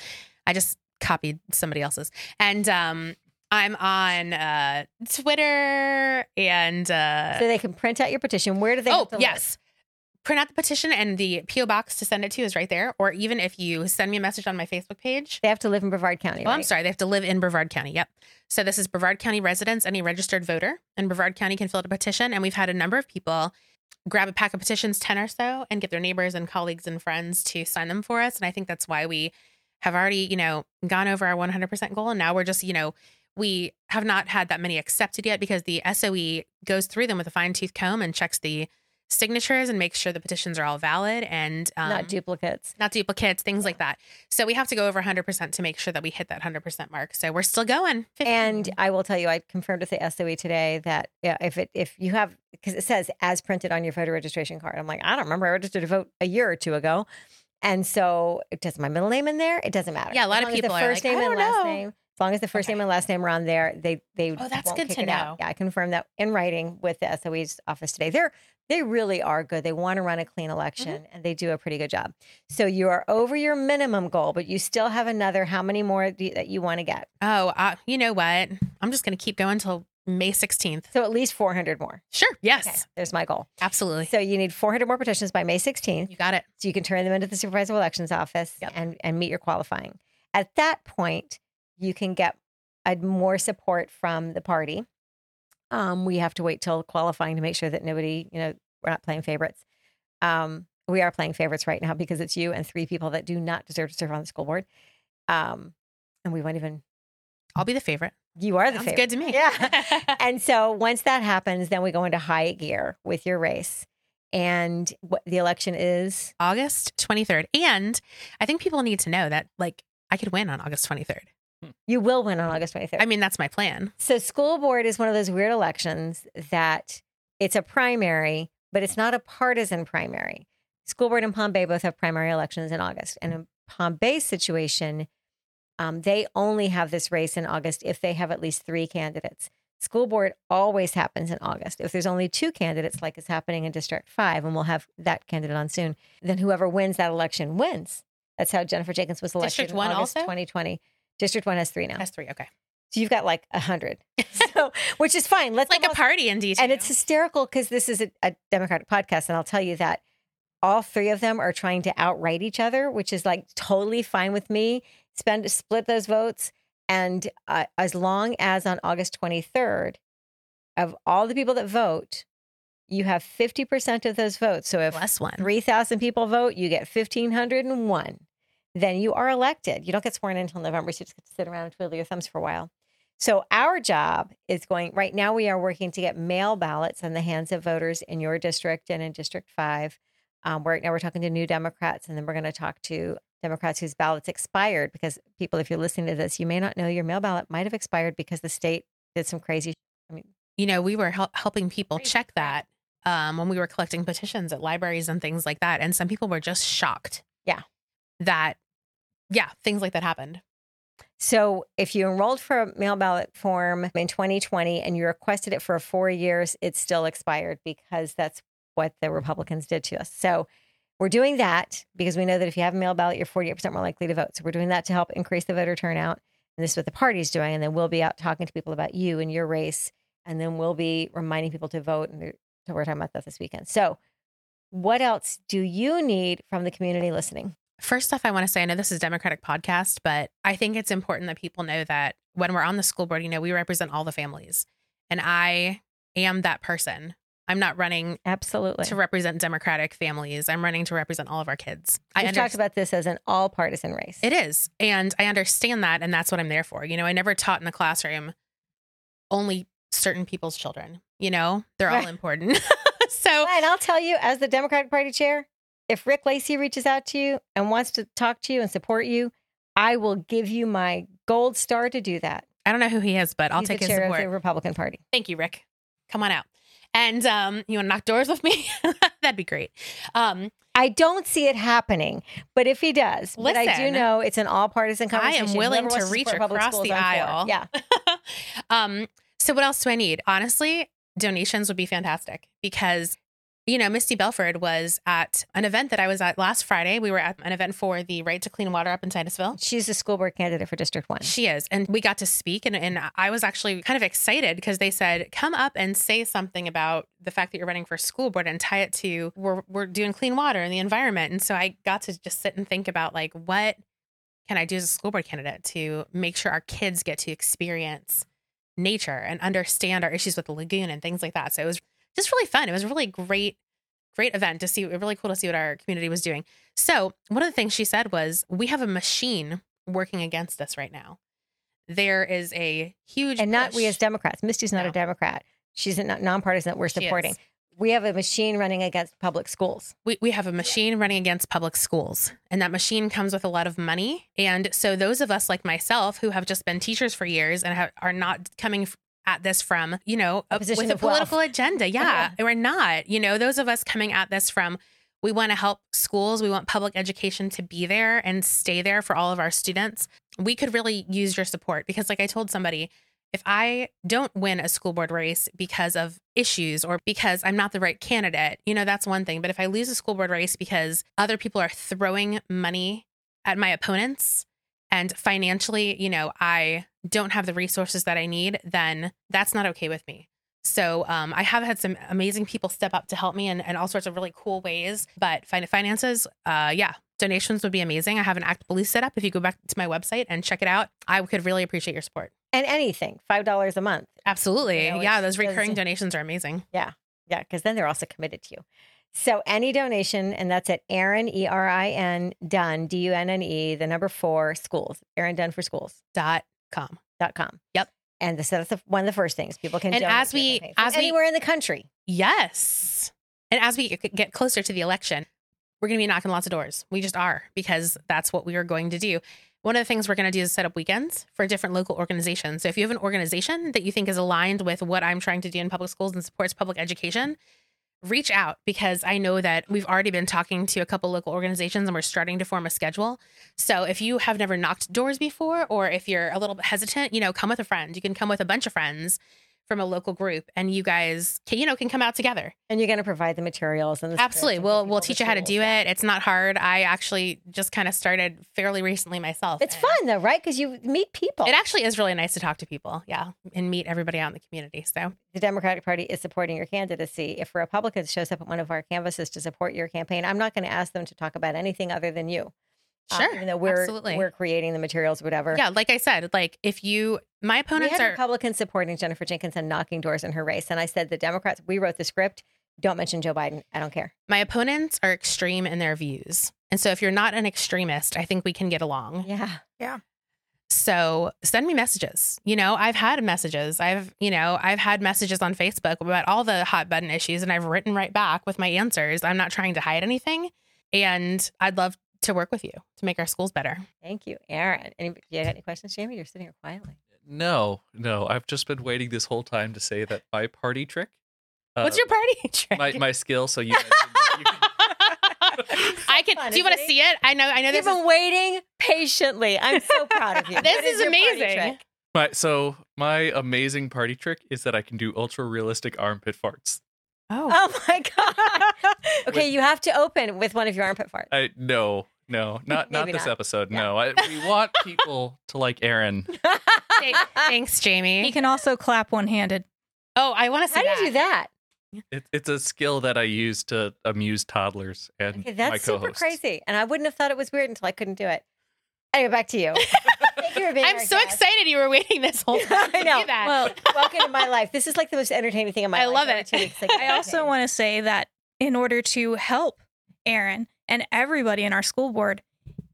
I just copied somebody else's. And um, I'm on uh, Twitter and uh, So they can print out your petition. Where do they? oh yes print out the petition and the po box to send it to is right there or even if you send me a message on my facebook page They have to live in Brevard County. oh i'm sorry they have to live in brevard county yep so this is brevard county residents any registered voter in brevard county can fill out a petition and we've had a number of people grab a pack of petitions 10 or so and get their neighbors and colleagues and friends to sign them for us. And i think that's why we have already you know gone over our 100% goal. And now we're just you know we have not had that many accepted yet because the SOE goes through them with a fine tooth comb and checks the signatures and make sure the petitions are all valid and um, Not duplicates. not duplicates, things like that. So we have to go over 100% to make sure that we hit that 100% mark. So we're still going. 15. And I will tell you, I confirmed with the SOE today that yeah, if it if you have because it says as printed on your voter registration card. I'm like, I don't remember. I registered to vote a year or two ago, and so it does my middle name in there. It doesn't matter. Yeah, a lot of people the are first like, name I and last know. name. As long as the first Okay. name and last name are on there, they they Oh, that's good to it out. know. Yeah, I confirmed that in writing with the SOE's office today. They're they really are good. They want to run a clean Mm-hmm. election and they do a pretty good job. So you are over your minimum goal, but you still have another. How many more do you, that you want to get? oh, uh, you know what? I'm just going to keep going until May 16th. So at least 400 more. Sure. Yes. Okay, there's my goal. Absolutely. So you need 400 more petitions by May 16th. You got it. So you can turn them into the supervisor of elections office Yep. and, and meet your qualifying. At that point, you can get more support from the party. Um, we have to wait till qualifying to make sure that nobody, you know, we're not playing favorites. Um, we are playing favorites right now because it's you and three people that do not deserve to serve on the school board. Um, and we won't even, I'll be the favorite. you are the Sounds favorite. good to me. Yeah. and so once that happens, then we go into high gear with your race. And what the election is August 23rd. And I think people need to know that, like, I could win on August 23rd. You will win on August 23rd. I mean, that's my plan. so, school board is one of those weird elections that it's a primary, but it's not a partisan primary. School board and Palm Bay both have primary elections in August. And in Palm Bay's situation, um, they only have this race in August if they have at least three candidates. School board always happens in August. If there's only two candidates, like is happening in District 5, and we'll have that candidate on soon, then whoever wins that election wins. That's how Jennifer Jenkins was elected District in one August also? 2020. District 1 has three now. That's three. Okay. So you've got like a hundred, so which is fine. Let's It's like them a party in detail. and it's hysterical because this is a, a Democratic podcast, and I'll tell you that all three of them are trying to outright each other, which is like totally fine with me. Spend split those votes, and uh, as long as on August twenty third, of all the people that vote, you have fifty percent of those votes. So if plus one. 3,000 people vote, you get 1,501. Then you are elected. You don't get sworn in until November, so you just get to sit around and twiddle your thumbs for a while. So our job is going right now. We are working to get mail ballots in the hands of voters in your district and in District Five. Um, right now, we're talking to New Democrats, and then we're going to talk to Democrats whose ballots expired. Because people, if you're listening to this, you may not know your mail ballot might have expired because the state did some crazy. I mean, you know, we were hel- helping people check that um, when we were collecting petitions at libraries and things like that. And some people were just shocked. Yeah. That, yeah, things like that happened. So if you enrolled for a mail ballot form in 2020 and you requested it for four years, it's still expired because that's what the Republicans did to us. So we're doing that because we know that if you have a mail ballot, you're 48% more likely to vote. So we're doing that to help increase the voter turnout. And this is what the party's doing. And then we'll be out talking to people about you and your race. And then we'll be reminding people to vote. And we're talking about that this weekend. So What else do you need from the community listening? First off, I want to say I know this is a Democratic podcast, but I think it's important that people know that when we're on the school board, you know, we represent all the families. And I am that person. I'm not running Absolutely. to represent Democratic families. I'm running to represent all of our kids. I We've under- talked about this as an all partisan race. It is. And I understand that. And that's what I'm there for. You know, I never taught in the classroom only certain people's children. You know, they're all important. so and I'll tell you, as the Democratic Party chair, if Rick Lacey reaches out to you and wants to talk to you and support you, I will give you my gold star to do that. I don't know who he is, but I'll He's take the his chair support. of the Republican Party. Thank you, Rick. Come on out. And um, you want to knock doors with me? That'd be great. Um, I don't see it happening, but if he does, but I do know it's an all partisan conversation. I am willing to reach public across the aisle. Yeah. um, so what else do I need? Honestly, donations would be fantastic because you know, Misty Belford was at an event that I was at last Friday. We were at an event for the right to clean water up in Titusville. She's a school board candidate for District 1. She is. And we got to speak, and, and I was actually kind of excited because they said, come up and say something about the fact that you're running for school board and tie it to we're, we're doing clean water and the environment. And so I got to just sit and think about, like, what can I do as a school board candidate to make sure our kids get to experience nature and understand our issues with the lagoon and things like that. So it was just really fun. It was a really great, great event to see. Really cool to see what our community was doing. So one of the things she said was, we have a machine working against us right now. There is a huge And not we as Democrats. Misty's not No. a Democrat. She's a nonpartisan that we're supporting. We have a machine running against public schools. we, we have a machine running against public schools and that machine comes with a lot of money and so those of us like myself who have just been teachers for years and have, are not coming at this from you know A a, position with a of wealth. political agenda oh, yeah we're not you know those of us coming at this from we want to help schools we want public education to be there and stay there for all of our students we could really use your support because like i told somebody if I don't win a school board race because of issues or because I'm not the right candidate, you know, that's one thing. But if I lose a school board race because other people are throwing money at my opponents and financially, you know, I don't have the resources that I need, then that's not okay with me. So um, I have had some amazing people step up to help me in, in all sorts of really cool ways. But finances, uh, yeah, donations would be amazing. I have an Act Blue set up. If you go back to my website and check it out, I could really appreciate your support. And anything, $5 a month. Absolutely. You know, yeah, those recurring donations are amazing. Yeah. Yeah, because then they're also committed to you. So any donation, and that's at Erin, E R I N, Dunne, D U N N E, the number four, schools, Erin Dunne for schools. Dot com. Dot com. Yep. And this, that's the, one of the first things people can And as we- as we- anywhere in the country. Yes. And as we get closer to the election, we're going to be knocking lots of doors. We just are because that's what we are going to do. One of the things we're going to do is set up weekends for different local organizations. So if you have an organization that you think is aligned with what I'm trying to do in public schools and supports public education, reach out because I know that we've already been talking to a couple local organizations and we're starting to form a schedule. So if you have never knocked doors before or if you're a little bit hesitant, you know, come with a friend. You can come with a bunch of friends from a local group and you guys can, you know, can come out together. And you're going to provide the materials and the Absolutely. We'll we'll teach you how to do it. It's not hard. I actually just kind of started fairly recently myself. It's fun though, right? Because you meet people. It actually is really nice to talk to people. Yeah. And meet everybody out in the community. So the Democratic Party is supporting your candidacy. If a Republican shows up at one of our canvases to support your campaign, I'm not going to ask them to talk about anything other than you. Uh, sure. even though we're absolutely. we're creating the materials, whatever. yeah, like I said, like if you my We opponents had are Republicans supporting Jennifer Jenkins and knocking doors in her race, and I said the Democrats. We wrote the script. Don't mention Joe Biden. I don't care. my opponents are extreme in their views. And so if you're not an extremist, I think we can get along. Yeah. Yeah. So send me messages. You know, I've had messages. I've, you know, I've had messages on Facebook about all the hot button issues and I've written right back with my answers. I'm not trying to hide anything. And I'd love to work with you to make our schools better. Thank you, Erin. Any, do you have any questions, Jamie? You're sitting here quietly. No, no. I've just been waiting this whole time to say that my party trick. uh, What's your party trick? my my skill? So you. you can- I can. fun, do you want to see it? I know. I know You've this. Is, been waiting patiently. I'm so proud of you. This is, your party amazing. my so my amazing party trick is that I can do ultra realistic armpit farts. oh, Oh my god. Okay, you have to open with one of your armpit farts. I no no not not Maybe this not. episode. No. No, I, we want people to like Erin. Th- thanks, Jamie. He can also clap one handed. oh, I want to see How do that. you do that? It, it's a skill that I use to amuse toddlers and Okay, my that's super co-hosts. crazy. And I wouldn't have thought it was weird until I couldn't do it. Anyway, back to you. Thank you for being I'm our so guest. excited you were waiting this whole time. to I know. do that. Well, Welcome to my life. This is like the most entertaining thing in my life. I life. love every it. two weeks, like, I also entertaining. want to say that in order to help Erin and everybody in our school board,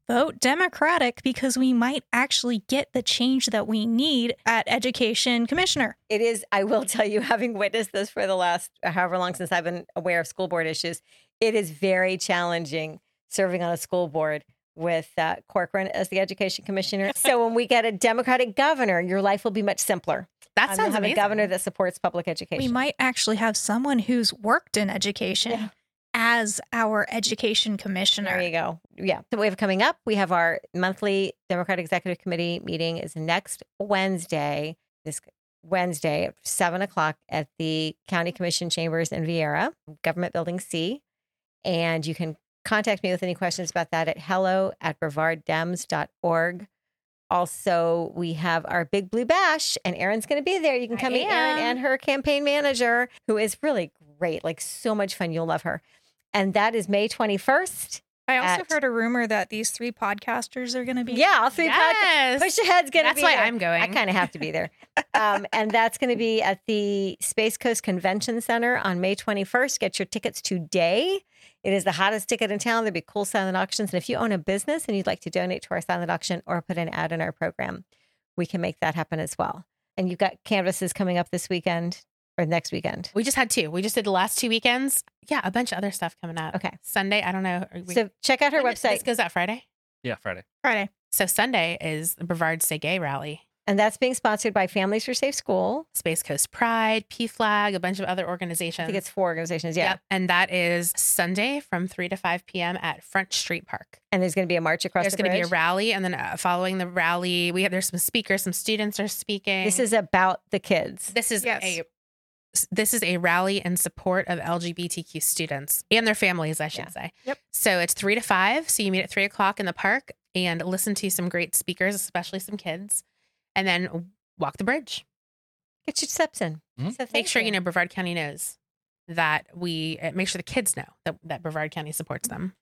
vote Democratic because we might actually get the change that we need at Education Commissioner. it is i will tell you having witnessed this for the last however long since i've been aware of school board issues it is very challenging serving on a school board with uh, corcoran as the education commissioner so when we get a democratic governor your life will be much simpler that Um, sounds have amazing. a governor that supports public education We might actually have someone who's worked in education Yeah. As our Education Commissioner. there you go. Yeah. So we have coming up we have our monthly democratic executive committee meeting is next wednesday this wednesday at 7 o'clock at the county commission chambers in Viera government building c. And you can contact me with any questions about that at hello at brevarddems.org also we have our big blue bash and erin's going to be there you can I come meet erin and her campaign manager who is really great like so much fun you'll love her and that is may 21st I also at- heard a rumor that these three podcasters are going to be. yeah all three yes. Push Ahead's going to That's why there. I'm going. I kind of have to be there. um, and that's going to be at the Space Coast Convention Center on May 21st. Get your tickets today. It is the hottest ticket in town. There'll be cool silent auctions. And if you own a business and you'd like to donate to our silent auction or put an ad in our program, we can make that happen as well. And you've got canvases coming up this weekend or next weekend. We just had two. We just did the last two weekends. Yeah, a bunch of other stuff coming up. Okay. Sunday, I don't know. we- So check out her when- This website. goes out Friday. Yeah, Friday. Friday. So Sunday is the Brevard Say Gay rally. And that's being sponsored by Families for Safe School. Space Coast Pride, PFLAG, a bunch of other organizations. I think it's four organizations. Yeah. Yep. And that is Sunday from 3 to 5 p.m. at Front Street Park. And there's going to be a march across There's the going to be a rally, and then uh, following the rally, we have there's some speakers, some students are speaking. This is about the kids. this is Yes. a this is a rally in support of LGBTQ students and their families, I should Yeah. say. Yep. So it's three to five. So you meet at three o'clock in the park and listen to some great speakers, especially some kids, and then walk the bridge. Get your steps in. Mhm. So Make sure you know Brevard County knows that we uh, make sure the kids know that, that Brevard County supports them.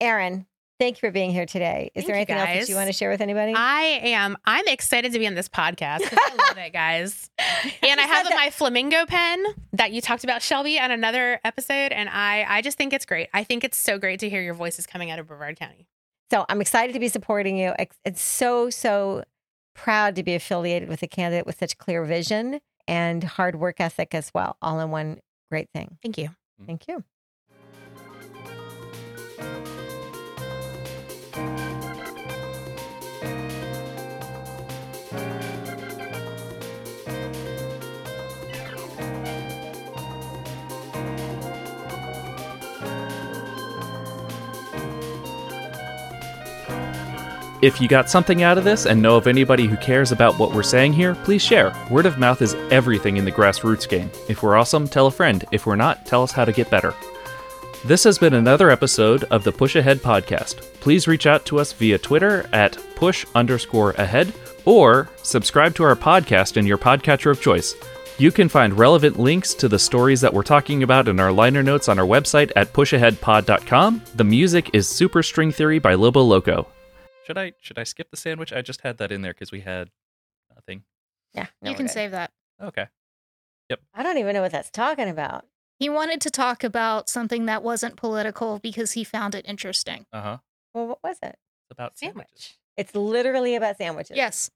Erin, thank you for being here today. Is Thank there anything else that you want to share with anybody? I am I'm excited to be on this podcast I love it, guys. And I have my flamingo pen that you talked about, Shelby, on another episode, and I I just think it's great. I think it's so great to hear your voices coming out of Brevard County. So I'm excited to be supporting you. It's so, so proud to be affiliated with a candidate with such clear vision and hard work ethic as well, all in one great thing. Thank you. Mm. Thank you. If you got something out of this and know of anybody who cares about what we're saying here, please share. Word of mouth is everything in the grassroots game. If we're awesome, tell a friend. If we're not, tell us how to get better. This has been another episode of the Push Ahead podcast. Please reach out to us via Twitter at push underscore ahead or subscribe to our podcast in your podcatcher of choice. You can find relevant links to the stories that we're talking about in our liner notes on our website at pushaheadpod.com. The music is Super String Theory by Lobo Loco. Should I should I skip the sandwich? I just had that in there because we had nothing. Yeah. no, you can good. save that. Okay. Yep. I don't even know what that's talking about. He wanted to talk about something that wasn't political because he found it interesting. Uh huh. Well, what was it? It's about sandwiches. It's literally about sandwiches. Yes,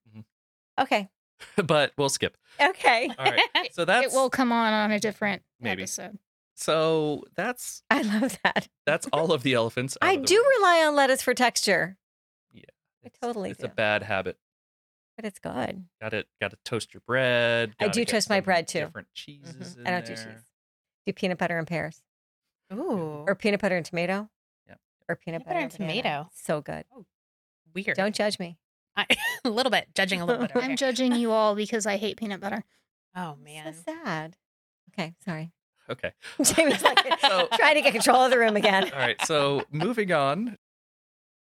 Okay. but we'll skip. Okay. All right. So that's it will come on on a different Maybe. episode. so that's I love that. that's all of the elephants. I the do room. rely on lettuce for texture, I It's- totally It's do. a bad habit. but it's good. Got to got to toast your bread. I do toast my bread, too. Different mm-hmm. cheeses. in I don't do cheese. Do peanut butter and pears Ooh. or peanut butter and tomato. Yep. Or peanut, Peanut butter and and banana. tomato. So good. Oh, weird. Don't judge me. I, a little bit judging a little bit. over I'm judging you all because I hate peanut butter. oh man. So sad. Okay, sorry. Okay. Jamie's like So- trying to get control of the room again. All right. So moving on